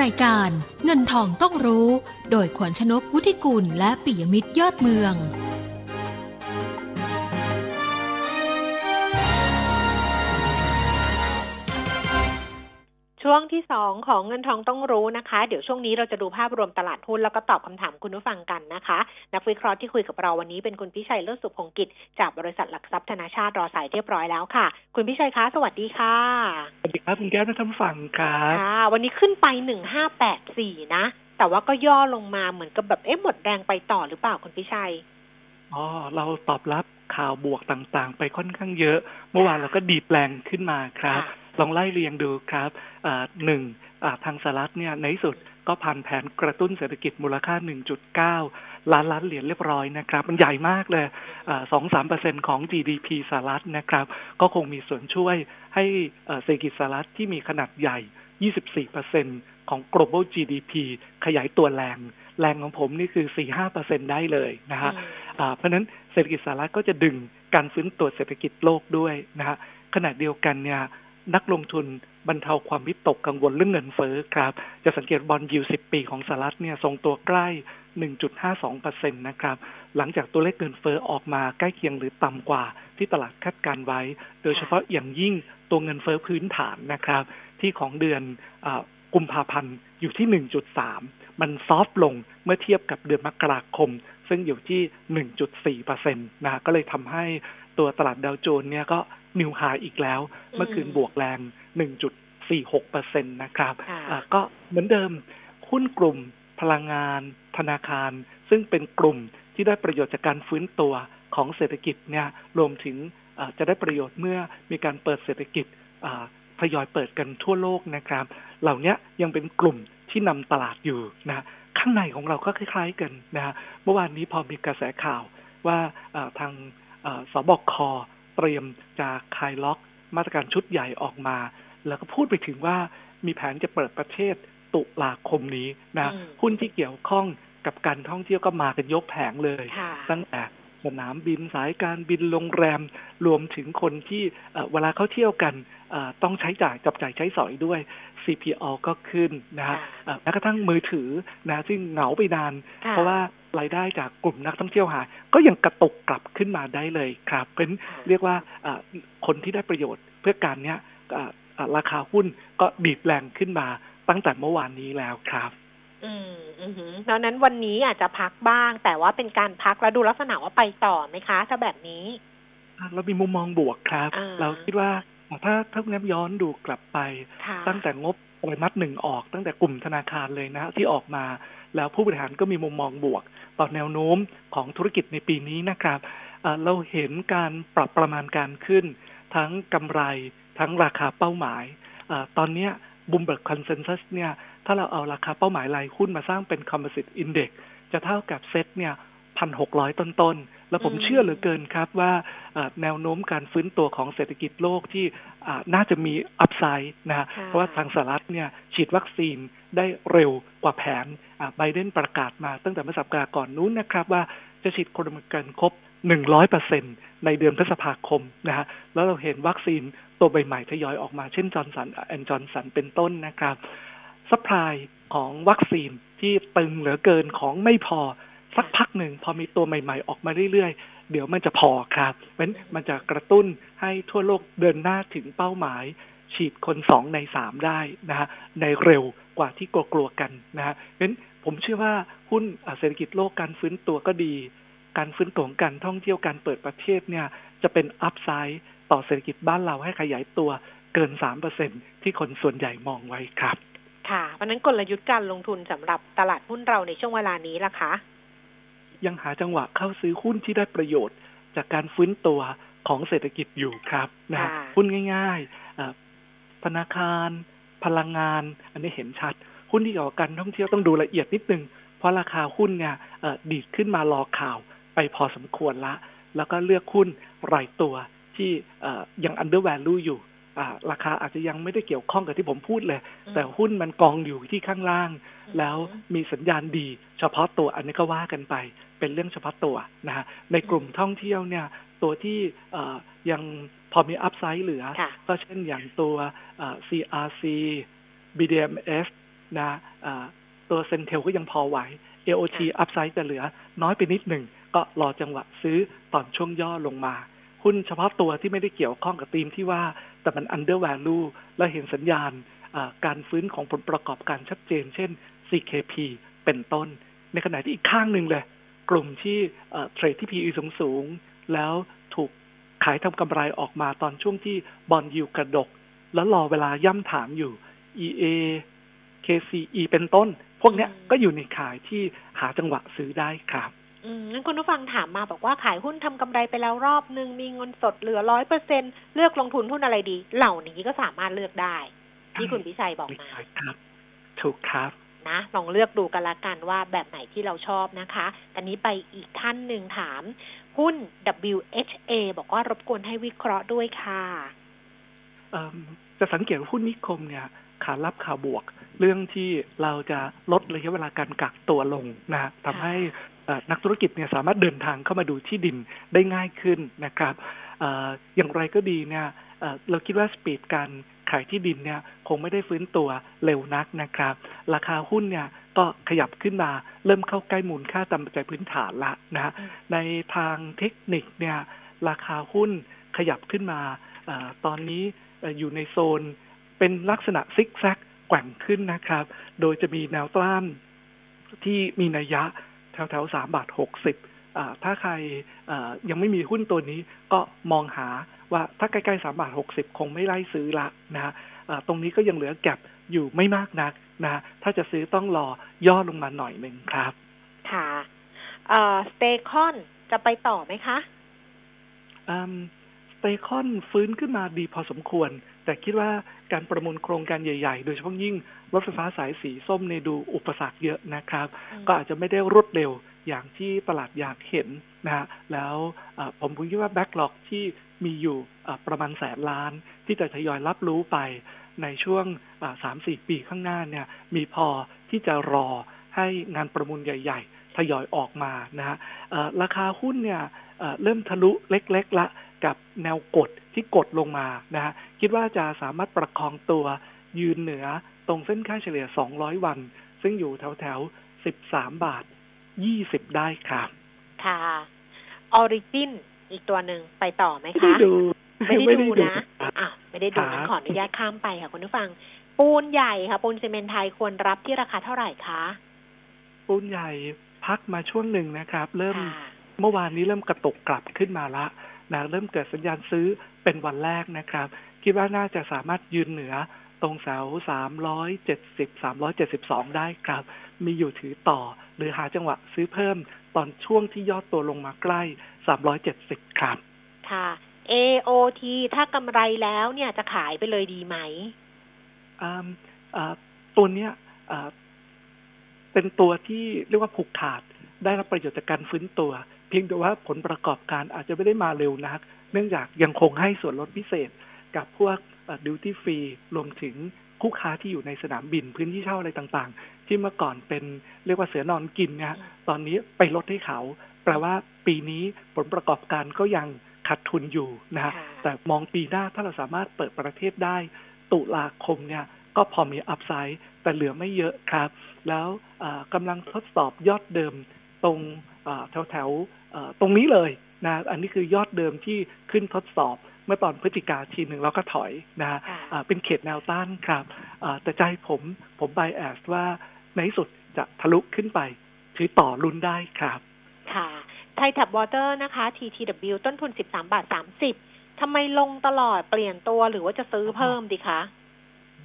รายการเงินทองต้องรู้ โดยขวัญชนกุธิกุลและปิยมิตรยอดเมือง ช่วงที่สองของเงินทองต้องรู้นะคะ เดี๋ยวช่วงนี้เราจะดูภาพรวมตลาดหุ้นแล้วก็ตอบคำถามคุณผู้ฟังกันนะคะ นักวิเคราะห์ที่คุยกับเราวันนี้เป็นคุณพิชัยเลิศสุขพงกิจ จากบริษัทหลักทรัพย์ธนาชาติรอสายเรียบร้อยแล้วค่ะ คุณพิชัยคะ สวัสดีค่ะ สวัสดีครับ คุณแก้วและท่านผู้ฟังครับค่ะวันนี้ขึ้นไปหนึ่งห้าแปดสี่นะ แต่ว่าก็ย่อลงมาเหมือนกับแบบเอ๊ะหมดแรงไปต่อหรือเปล่าคุณพิชัยอ๋อเราตอบรับข่าวบวกต่างๆ ไปค่อนข้างเยอะ เมื่อวานเราก็ดีดแรงขึ้นมาครับค่ะ ลองไล่เรียงดูครับอ่าหนึ่งอ่าทางสหรัฐเนี่ยในที่สุดก็ผ่านแผนกระตุ้นเศรษฐกิจมูลค่า 1.9 ล้านล้านเหรียญเรียบร้อยนะครับ มันใหญ่มากเลยสองสามเปอร์เซ็นของ GDP สหรัฐนะครับ ก็คงมีส่วนช่วยให้เอ่อเศรษฐกิจสหรัฐที่มีขนาดใหญ่ 24เปอร์เซ็นของ global GDP ขยายตัวแรง แรงของผมนี่คือ 4-5เปอร์เซ็นได้เลยนะฮะอ่าเพราะฉะนั้นเศรษฐกิจสหรัฐก็จะดึงการฟื้นตัวเศรษฐกิจโลกด้วยนะฮะขณะเดียวกันเนี่ย นักลงทุนบรรเทาความวิตกกังวลเรื่องเงินเฟ้อครับ จะสังเกตบอลยู10 ปีของสหรัฐเนี่ยทรงตัวใกล้ 1.52%นะครับ หลังจากตัวเลขเงินเฟ้อออกมาใกล้เคียงหรือต่ำกว่าที่ตลาดคาดการไว้ โดยเฉพาะอย่างยิ่งตัวเงินเฟ้อพื้นฐานนะครับ ที่ของเดือนอกุมภาพันธ์อยู่ที่ 1.3 มันซอฟลงเมื่อเทียบกับเดือนมกราคม ซึ่งอยู่ที่ 1.4เปอร์เซ็นต์นะก็เลยทำให้ตัวตลาดดาวโจนส์เนี่ยก็ นิวไฮอีกแล้ว เมื่อคืนบวกแรง 1.46เปอร์เซ็นต์นะครับค่ะอ่าก็เหมือนเดิมหุ้นกลุ่มพลังงาน ธนาคาร ซึ่งเป็นกลุ่มที่ได้ประโยชน์จากการฟื้นตัวของเศรษฐกิจเนี่ยรวมถึงอ่าจะได้ประโยชน์เมื่อมีการเปิดเศรษฐกิจอ่าทยอยเปิดกันทั่วโลกนะครับ เหล่านี้ยังเป็นกลุ่มที่นำตลาดอยู่นะข้างในของเราก็คล้าย ๆกันนะฮะเมื่อวานนี้พอมีกระแสข่าวว่าอ่าทางอ่าสบค เตรียมจะคลายล็อกมาตรการชุดใหญ่ออกมา แล้วก็พูดไปถึงว่ามีแผนจะเปิดประเทศตุลาคมนี้นะอืมหุ้นที่เกี่ยวข้องกับการท่องเที่ยวก็มากันยกแผงเลยค่ะตั้งแต่สนามบินสายการบินโรงแรมรวมถึงคนที่เอ่อเวลาเขาเที่ยวกันเอ่อต้องใช้จ่ายจับจ่ายใช้สอยด้วย CPO ก็ขึ้นนะฮะค่ะเอ่อแม้กระทั่งมือถือนะซึ่งเหงาไปนานค่ะเพราะว่ารายได้จากกลุ่มนักท่องเที่ยวหายก็ยังกระตุกกลับขึ้นมาได้เลยครับเป็นเรียกว่าเอ่อคนที่ได้ประโยชน์เพื่อการเนี้ยเอ่อเอ่อราคาหุ้นก็บีบแรงขึ้นมาตั้งแต่เมื่อวานนี้แล้วครับ อืมอือหือดังนั้นวันนี้อาจจะพักบ้าง แต่ว่าเป็นการพักแล้วดูลักษณะว่าไปต่อไหมคะ ถ้าแบบนี้ เรามีมุมมองบวกครับอ่าเราคิดว่า ถ้าถ้าแนบย้อนดูกลับไปค่ะตั้งแต่งบไตรมาสหนึ่งออก ตั้งแต่กลุ่มธนาคารเลยนะที่ออกมา แล้วผู้บริหารก็มีมุมมองบวก ต่อแนวโน้มของธุรกิจในปีนี้นะครับเอ่อเราเห็นการปรับประมาณการขึ้น ทั้งกำไร ทั้งราคาเป้าหมายเออตอนเนี้ Bloomberg consensus เนี่ยถ้าเราเอาราคาเป้าหมายรายหุ้นมาสร้างเป็น Composite Index จะเท่ากับเซ็ตเนี่ยพันหกร้อยต้นๆ แล้วผมอืมเชื่อเหลือเกินครับว่าเอ่อแนวโน้มการฟื้นตัวของเศรษฐกิจโลกที่อ่าน่าจะมี upside นะฮะค่ะเพราะว่าทางสหรัฐเนี่ยฉีดวัคซีนได้เร็วกว่าแผนไบเดนประกาศมาตั้งแต่เมื่อสัปดาห์ก่อนนู้นนะครับว่าจะฉีดโควิดกันครบ 100เปอร์เซ็นในเดือนพฤษภาคมนะฮะแล้วเราเห็นวัคซีนตัวใบใหม่ทยอยออกมาเช่น Johnson and Johnson เป็นต้นนะครับ supply ของวัคซีนที่ตึงเหลือเกินของไม่พอ สักพักหนึ่งพอมีตัวใหม่ ๆ ออกมาเรื่อยๆ เดี๋ยวมันจะพอครับเพราะฉะนั้นมันจะกระตุ้นให้ทั่วโลกเดินหน้าถึงเป้าหมาย ฉีดคนสองในสามได้นะฮะในเร็วกว่าที่กลัวๆกันนะฮะเพราะฉะนั้นผมเชื่อว่าหุ้นเศรษฐกิจโลกการฟื้นตัวก็ดี การฟื้นตัวของการท่องเที่ยวการเปิดประเทศเนี่ย จะเป็นอัพไซด์ต่อเศรษฐกิจบ้านเราให้ขยายตัวเกินสามเปอร์เซ็นที่คนส่วนใหญ่มองไว้ครับ ค่ะ เพราะฉะนั้นกลยุทธ์การลงทุนสำหรับตลาดหุ้นเราในช่วงเวลานี้ล่ะคะ ยังหาจังหวะเข้าซื้อหุ้นที่ได้ประโยชน์ จากการฟื้นตัวของเศรษฐกิจอยู่ครับนะฮะค่ะหุ้นง่ายๆเอ่อธนาคาร พลังงาน อันนี้เห็นชัด หุ้นที่เกี่ยวกับการท่องเที่ยวต้องดูละเอียดนิดนึง เพราะราคาหุ้นเนี่ยเอ่อดีดขึ้นมารอข่าวไปพอสมควรละ แล้วก็เลือกหุ้นรายตัวที่เอ่อยัง under value อยู่อ่า ราคาอาจจะยังไม่ได้เกี่ยวข้องกับที่ผมพูดเลย แต่หุ้นมันกองอยู่ที่ข้างล่าง แล้วมีสัญญาณดี เฉพาะตัวอันนี้ก็ว่ากันไป เป็นเรื่องเฉพาะตัวนะฮะในกลุ่มท่องเที่ยวเนี่ย ตัวที่เอ่อยังพอมีอัพไซด์เหลือค่ะก็เช่นอย่างตัวเอ่อ CRC BDMs นะตัวเซนเทลก็ยังพอไหว AOT อัพไซด์จะเหลือน้อยไปนิดหนึ่ง ก็รอจังหวะซื้อตอนช่วงย่อลงมา หุ้นเฉพาะตัวที่ไม่ได้เกี่ยวข้องกับธีมที่ว่า แต่มัน under value และเห็นสัญญาณการฟื้นของผลประกอบการชัดเจน เช่น CKP เป็นต้น ในขณะที่อีกข้างหนึ่งเลย กลุ่มที่เทรดที่ PE สูงสูง แล้วถูกขายทำกำไรออกมาตอนช่วงที่บอลยูกระดก แล้วรอเวลาย่ำถามอยู่ EA KCE เป็นต้น พวกเนี้ยก็อยู่ในขายที่หาจังหวะซื้อได้ครับ งั้นคุณผู้ฟังถามมาบอกว่าขายหุ้นทำกำไรไปแล้วรอบหนึ่งมีเงินสดเหลือร้อยเปอร์เซ็นเลือกลงทุนหุ้นอะไรดี เหล่านี้ก็สามารถเลือกได้ ที่คุณพิชัยบอกมาครับ ถูกครับนะลองเลือกดูกันละกันว่าแบบไหนที่เราชอบนะคะ อันนี้ไปอีกท่านหนึ่งถาม หุ้น WHA บอกว่ารบกวนให้วิเคราะห์ด้วยค่ะจะสังเกตหุ้นนิคมเนี่ยขารับข่าวบวก เรื่องที่เราจะลดระยะเวลาการกักตัวลงนะทำให้ นักธุรกิจเนี่ยสามารถเดินทางเข้ามาดูที่ดินได้ง่ายขึ้นนะครับอย่างไรก็ดีเนี่ยเราคิดว่าสปีดการขายที่ดินเนี่ยคงไม่ได้ฟื้นตัวเร็วนักนะครับ ราคาหุ้นเนี่ยก็ขยับขึ้นมาเริ่มเข้าใกล้มูลค่าตามปัจจัยพื้นฐานละนะฮะในทางเทคนิคเนี่ยราคาหุ้นขยับขึ้นมาอตอนนี้อยู่ในโซนเป็นลักษณะซิกแซกแกว่งขึ้นนะครับ โดยจะมีแนวต้านที่มีนัยยะ แถวแถวสามบาทหกสิบถ้าใครยังไม่มีหุ้นตัวนี้ก็มองหาว่าถ้าใกล้ๆสามบาทหกสิบคงไม่ไล่ซื้อละนะฮะตรงนี้ก็ยังเหลือ gap อยู่ไม่มากนักนะถ้าจะซื้อต้องรอย่อลงมาหน่อยหนึ่งครับ ค่ะ STECON จะไปต่อไหมคะ STECON ฟื้นขึ้นมาดีพอสมควร แต่คิดว่าการประมูลโครงการใหญ่ ๆ โดยเฉพาะยิ่งรถไฟฟ้าสายสีส้มในดูอุปสรรคเยอะนะครับ ก็อาจจะไม่ได้รวดเร็วอย่างที่ตลาดอยากเห็นนะฮะแล้วผมคิดว่าแบ็กหลอกที่มีอยู่ประมาณแสนล้าน ที่จะทยอยรับรู้ไปในช่วงสามสี่ปีข้างหน้าเนี่ยมีพอที่จะรอให้งานประมูลใหญ่ ๆ ทยอยออกมานะฮะราคาหุ้นเนี่ยเริ่มทะลุเล็ก ๆ ละ กับแนวกดที่กดลงมานะฮะคิดว่าจะสามารถประคองตัวยืนเหนือตรงเส้นค่าเฉลี่ย 200 วัน ซึ่งอยู่แถวแถว13 บาท 20 ได้ครับค่ะออริจินอีกตัวหนึ่งไปต่อไหมคะ ไม่ได้ดูไม่ได้ดูนะอะไม่ได้ดูนะขออนุญาตข้ามไปค่ะคุณผู้ฟัง ปูนใหญ่ค่ะ ปูนซีเมนไทยควรรับที่ราคาเท่าไหร่คะ ปูนใหญ่พักมาช่วงหนึ่งนะครับ เริ่มเมื่อวานนี้เริ่มกระตุกกลับขึ้นมาละ นะเริ่มเกิดสัญญาณซื้อเป็นวันแรกนะครับ คิดว่าน่าจะสามารถยืนเหนือตรงเสาสามร้อยเจ็ดสิบสามร้อยเจ็ดสิบสองได้ครับ มีอยู่ถือต่อ หรือหาจังหวะซื้อเพิ่มตอนช่วงที่ยอดตัวลงมาใกล้สามร้อยเจ็ดสิบครับ ค่ะ AOT ถ้ากำไรแล้วเนี่ยจะขายไปเลยดีไหมตัวเนี้ยเป็นตัวที่เรียกว่าผูกขาดได้รับประโยชน์จากการฟื้นตัวเพียงแต่ว่าผลประกอบการอาจจะไม่ได้มาเร็วนัก เนื่องจากยังคงให้ส่วนลดพิเศษกับพวกดิวตี้ฟรีรวมถึงคู่ค้าที่อยู่ในสนามบินพื้นที่เช่าอะไรต่างๆ ที่เมื่อก่อนเป็นเรียกว่าเสือนอนกินเนี่ยตอนนี้ไปลดให้เขา แปลว่าปีนี้ผลประกอบการก็ยังขาดทุนอยู่นะฮะแต่มองปีหน้าถ้าเราสามารถเปิดประเทศได้ ตุลาคมเนี่ยก็พอมี upside แต่เหลือไม่เยอะครับ แล้วกำลังทดสอบยอดเดิมตรง แถวแถวตรงนี้เลยนะอันนี้คือยอดเดิมที่ขึ้นทดสอบเมื่อตอนพฤศจิกาทีหนึ่งแล้วก็ถอยนะฮะเป็นเขตแนวต้านครับแต่ใจผมผม bias ว่าในสุดจะทะลุขึ้นไป ถือต่อลุ้นได้ครับ ค่ะ Thai Tap Water นะคะ TTW ต้นทุน 13 บาท 30ทำไมลงตลอดเปลี่ยนตัวหรือว่าจะซื้อเพิ่มดีคะ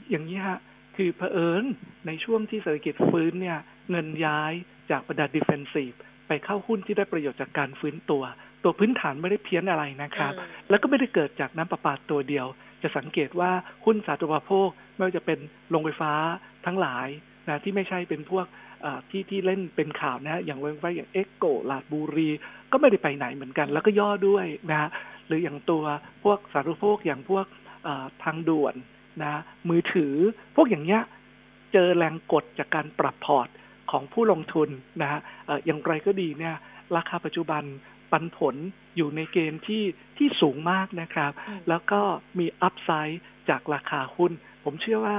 อย่างนี้ฮะ คือเผอิญในช่วงที่เศรษฐกิจฟื้นเนี่ย เงินย้ายจากบรรดา defensive ไปเข้าหุ้นที่ได้ประโยชน์จากการฟื้นตัว ตัวพื้นฐานไม่ได้เพี้ยนอะไรนะครับ แล้วก็ไม่ได้เกิดจากน้ำประปาตัวเดียว จะสังเกตว่าหุ้นสาธารณโภคไม่ว่าจะเป็นโรงไฟฟ้าทั้งหลายนะที่ไม่ใช่เป็นพวกที่ที่เล่นเป็นข่าวนะอย่างโรงไฟอย่าง EGCOลาดบุรี ก็ไม่ได้ไปไหนเหมือนกัน แล้วก็ย่อด้วยนะหรืออย่างตัวพวกสาธารณโภคอย่างพวกทางด่วนนะมือถือพวกอย่างเงี้ยเจอแรงกดจากการปรับพอร์ต ของผู้ลงทุนนะฮะอย่างไรก็ดีเนี่ยราคาปัจจุบันปันผลอยู่ในเกณฑ์ที่ที่สูงมากนะครับ แล้วก็มีอัพไซด์จากราคาหุ้น ผมเชื่อว่า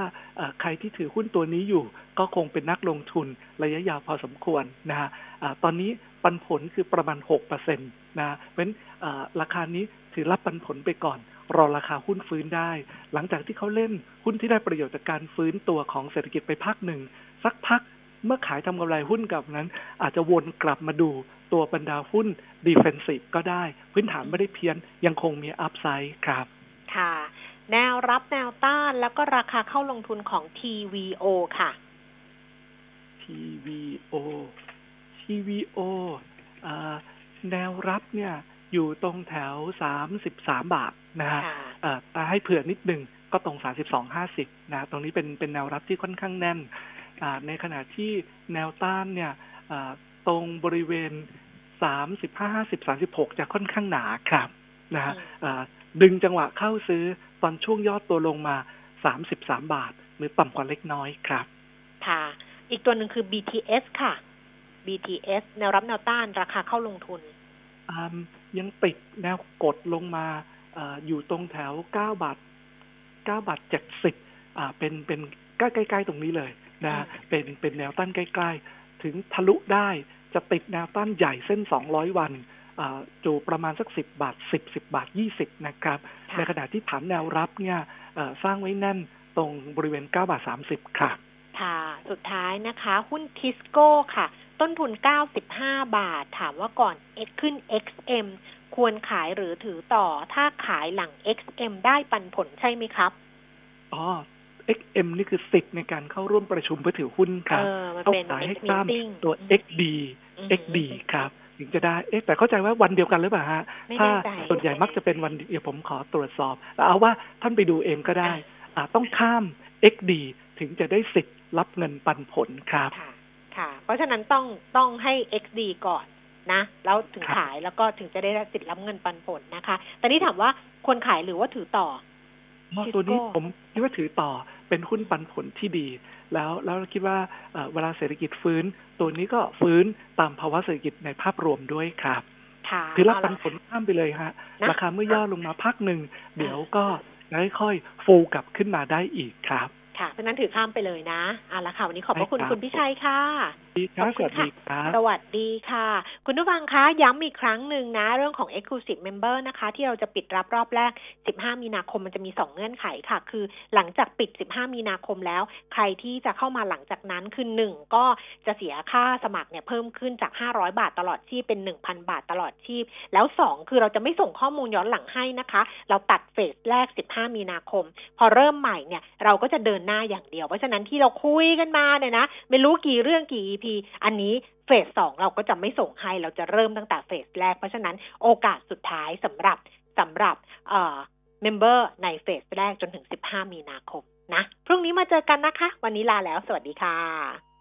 ใครที่ถือหุ้นตัวนี้อยู่ ก็คงเป็นนักลงทุนระยะยาวพอสมควรนะฮะตอนนี้ปันผลคือประมาณ6%นะเพราะฉะนั้นราคานี้ถือรับปันผลไปก่อน รอราคาหุ้นฟื้นได้ หลังจากที่เขาเล่นหุ้นที่ได้ประโยชน์จากการฟื้นตัวของเศรษฐกิจไปพักหนึ่งสักพัก เมื่อขายทำกำไรหุ้นกลุ่มนั้น อาจจะวนกลับมาดูตัวบรรดาหุ้น defensive ก็ได้ พื้นฐานไม่ได้เพี้ยนยังคงมี upside ครับค่ะแนวรับแนวต้านแล้วก็ราคาเข้าลงทุนของ TVO ค่ะ TVO TVO แนวรับเนี่ยอยู่ตรงแถวสามสิบสามบาทนะฮะแต่ให้เผื่อนิดหนึ่งก็ตรงสาสิบสองห้าสิบนะ ตรงนี้เป็นเป็นแนวรับที่ค่อนข้างแน่น ในขณะที่แนวต้านเนี่ยตรงบริเวณสามสิบห้าห้าสิบสาสิบหกจะค่อนข้างหนาครับนะฮะดึงจังหวะเข้าซื้อตอนช่วงยอดตัวลงมาสามสิบสามบาท หรือต่ำกว่าเล็กน้อยครับ ค่ะ อีกตัวหนึ่งคือ BTS ค่ะ BTS แนวรับแนวต้านราคาเข้าลงทุน ยังติดแนวกดลงมาออยู่ตรงแถวเก้าบาทเก้าบาทเจ็ดสิบเป็น เป็นใกล้ๆตรงนี้เลย นะเป็นเป็นแนวต้านใกล้ ๆ ถึงทะลุได้จะติดแนวต้านใหญ่เส้นสองร้อยวันจูประมาณสักสิบบาทสิบสิบบาทยี่สิบนะครับ ในขณะที่ฐานแนวรับเนี่ยสร้างไว้แน่นตรงบริเวณเก้าบาทสามสิบครับค่ะ สุดท้ายนะคะ หุ้นทิสโก้ค่ะ ต้นทุนเก้าสิบห้าบาท ถามว่าก่อนขึ้น XM ควรขายหรือถือต่อถ้าขายหลัง XM ได้ปันผลใช่ไหมครับ อ๋อ XM นี่คือสิทธิ์ในการเข้าร่วมประชุมเพื่อถือหุ้นครับต้องขายให้ข้ามตัว XD XD ครับถึงจะได้เอ๊ะแต่เข้าใจว่าวันเดียวกันหรือเปล่าฮะถ้าส่วนใหญ่มักจะเป็นวันเดียวผมขอตรวจสอบแล้วเอาว่าท่านไปดูเองก็ได้อ่าต้องข้าม XD ถึงจะได้สิทธิ์รับเงินปันผลครับค่ะ เพราะฉะนั้นต้องต้องให้ XD ก่อนนะ แล้วถึงขายแล้วก็ถึงจะได้สิทธิ์รับเงินปันผลนะคะ แต่นี่ถามว่าคนขายหรือว่าถือต่อ ตัวนี้ผมคิดว่าถือต่อเป็นหุ้นปันผลที่ดี แล้วแล้วคิดว่าเวลาเศรษฐกิจฟื้น ตัวนี้ก็ฟื้นตามภาวะเศรษฐกิจในภาพรวมด้วยครับถือรับปันผลข้ามไปเลยฮะ ราคาเมื่อย่อลงมาพักหนึ่ง เดี๋ยวก็ค่อยๆฟูกลับขึ้นมาได้อีกครับ ค่ะเพราะนั้นถือข้ามไปเลยนะอะละค่ะ วันนี้ขอบพระคุณคุณพิชัยค่ะ ดีครับสวัสดีครับสวัสดีค่ะ คุณผู้ฟังคะย้ำอีกครั้งหนึ่งนะ เรื่องของ Exclusive Member นะคะ ที่เราจะปิดรับรอบแรก 15 มีนาคมมันจะมี 2 เงื่อนไขค่ะ คือหลังจากปิด 15 มีนาคมแล้ว ใครที่จะเข้ามาหลังจากนั้นคือ 1 ก็จะเสียค่าสมัครเนี่ยเพิ่มขึ้นจาก 500 บาทตลอดชีพเป็น 1,000 บาทตลอดชีพ แล้ว 2 คือเราจะไม่ส่งข้อมูลย้อนหลังให้นะคะ เราตัดเฟสแรก 15 มีนาคม พอเริ่มใหม่เนี่ยเราก็จะเดินหน้าอย่างเดียวเพราะฉะนั้นที่เราคุยกันมาเนี่ยนะไม่รู้กี่เรื่องกี่ที อันนี้เฟสสองเราก็จะไม่ส่งให้ เราจะเริ่มตั้งแต่เฟสแรก เพราะฉะนั้นโอกาสสุดท้ายสำหรับสำหรับเอ่อ member ใน phase แรกจนถึง 15 มีนาคมนะ พรุ่งนี้มาเจอกันนะคะ วันนี้ลาแล้ว สวัสดีค่ะ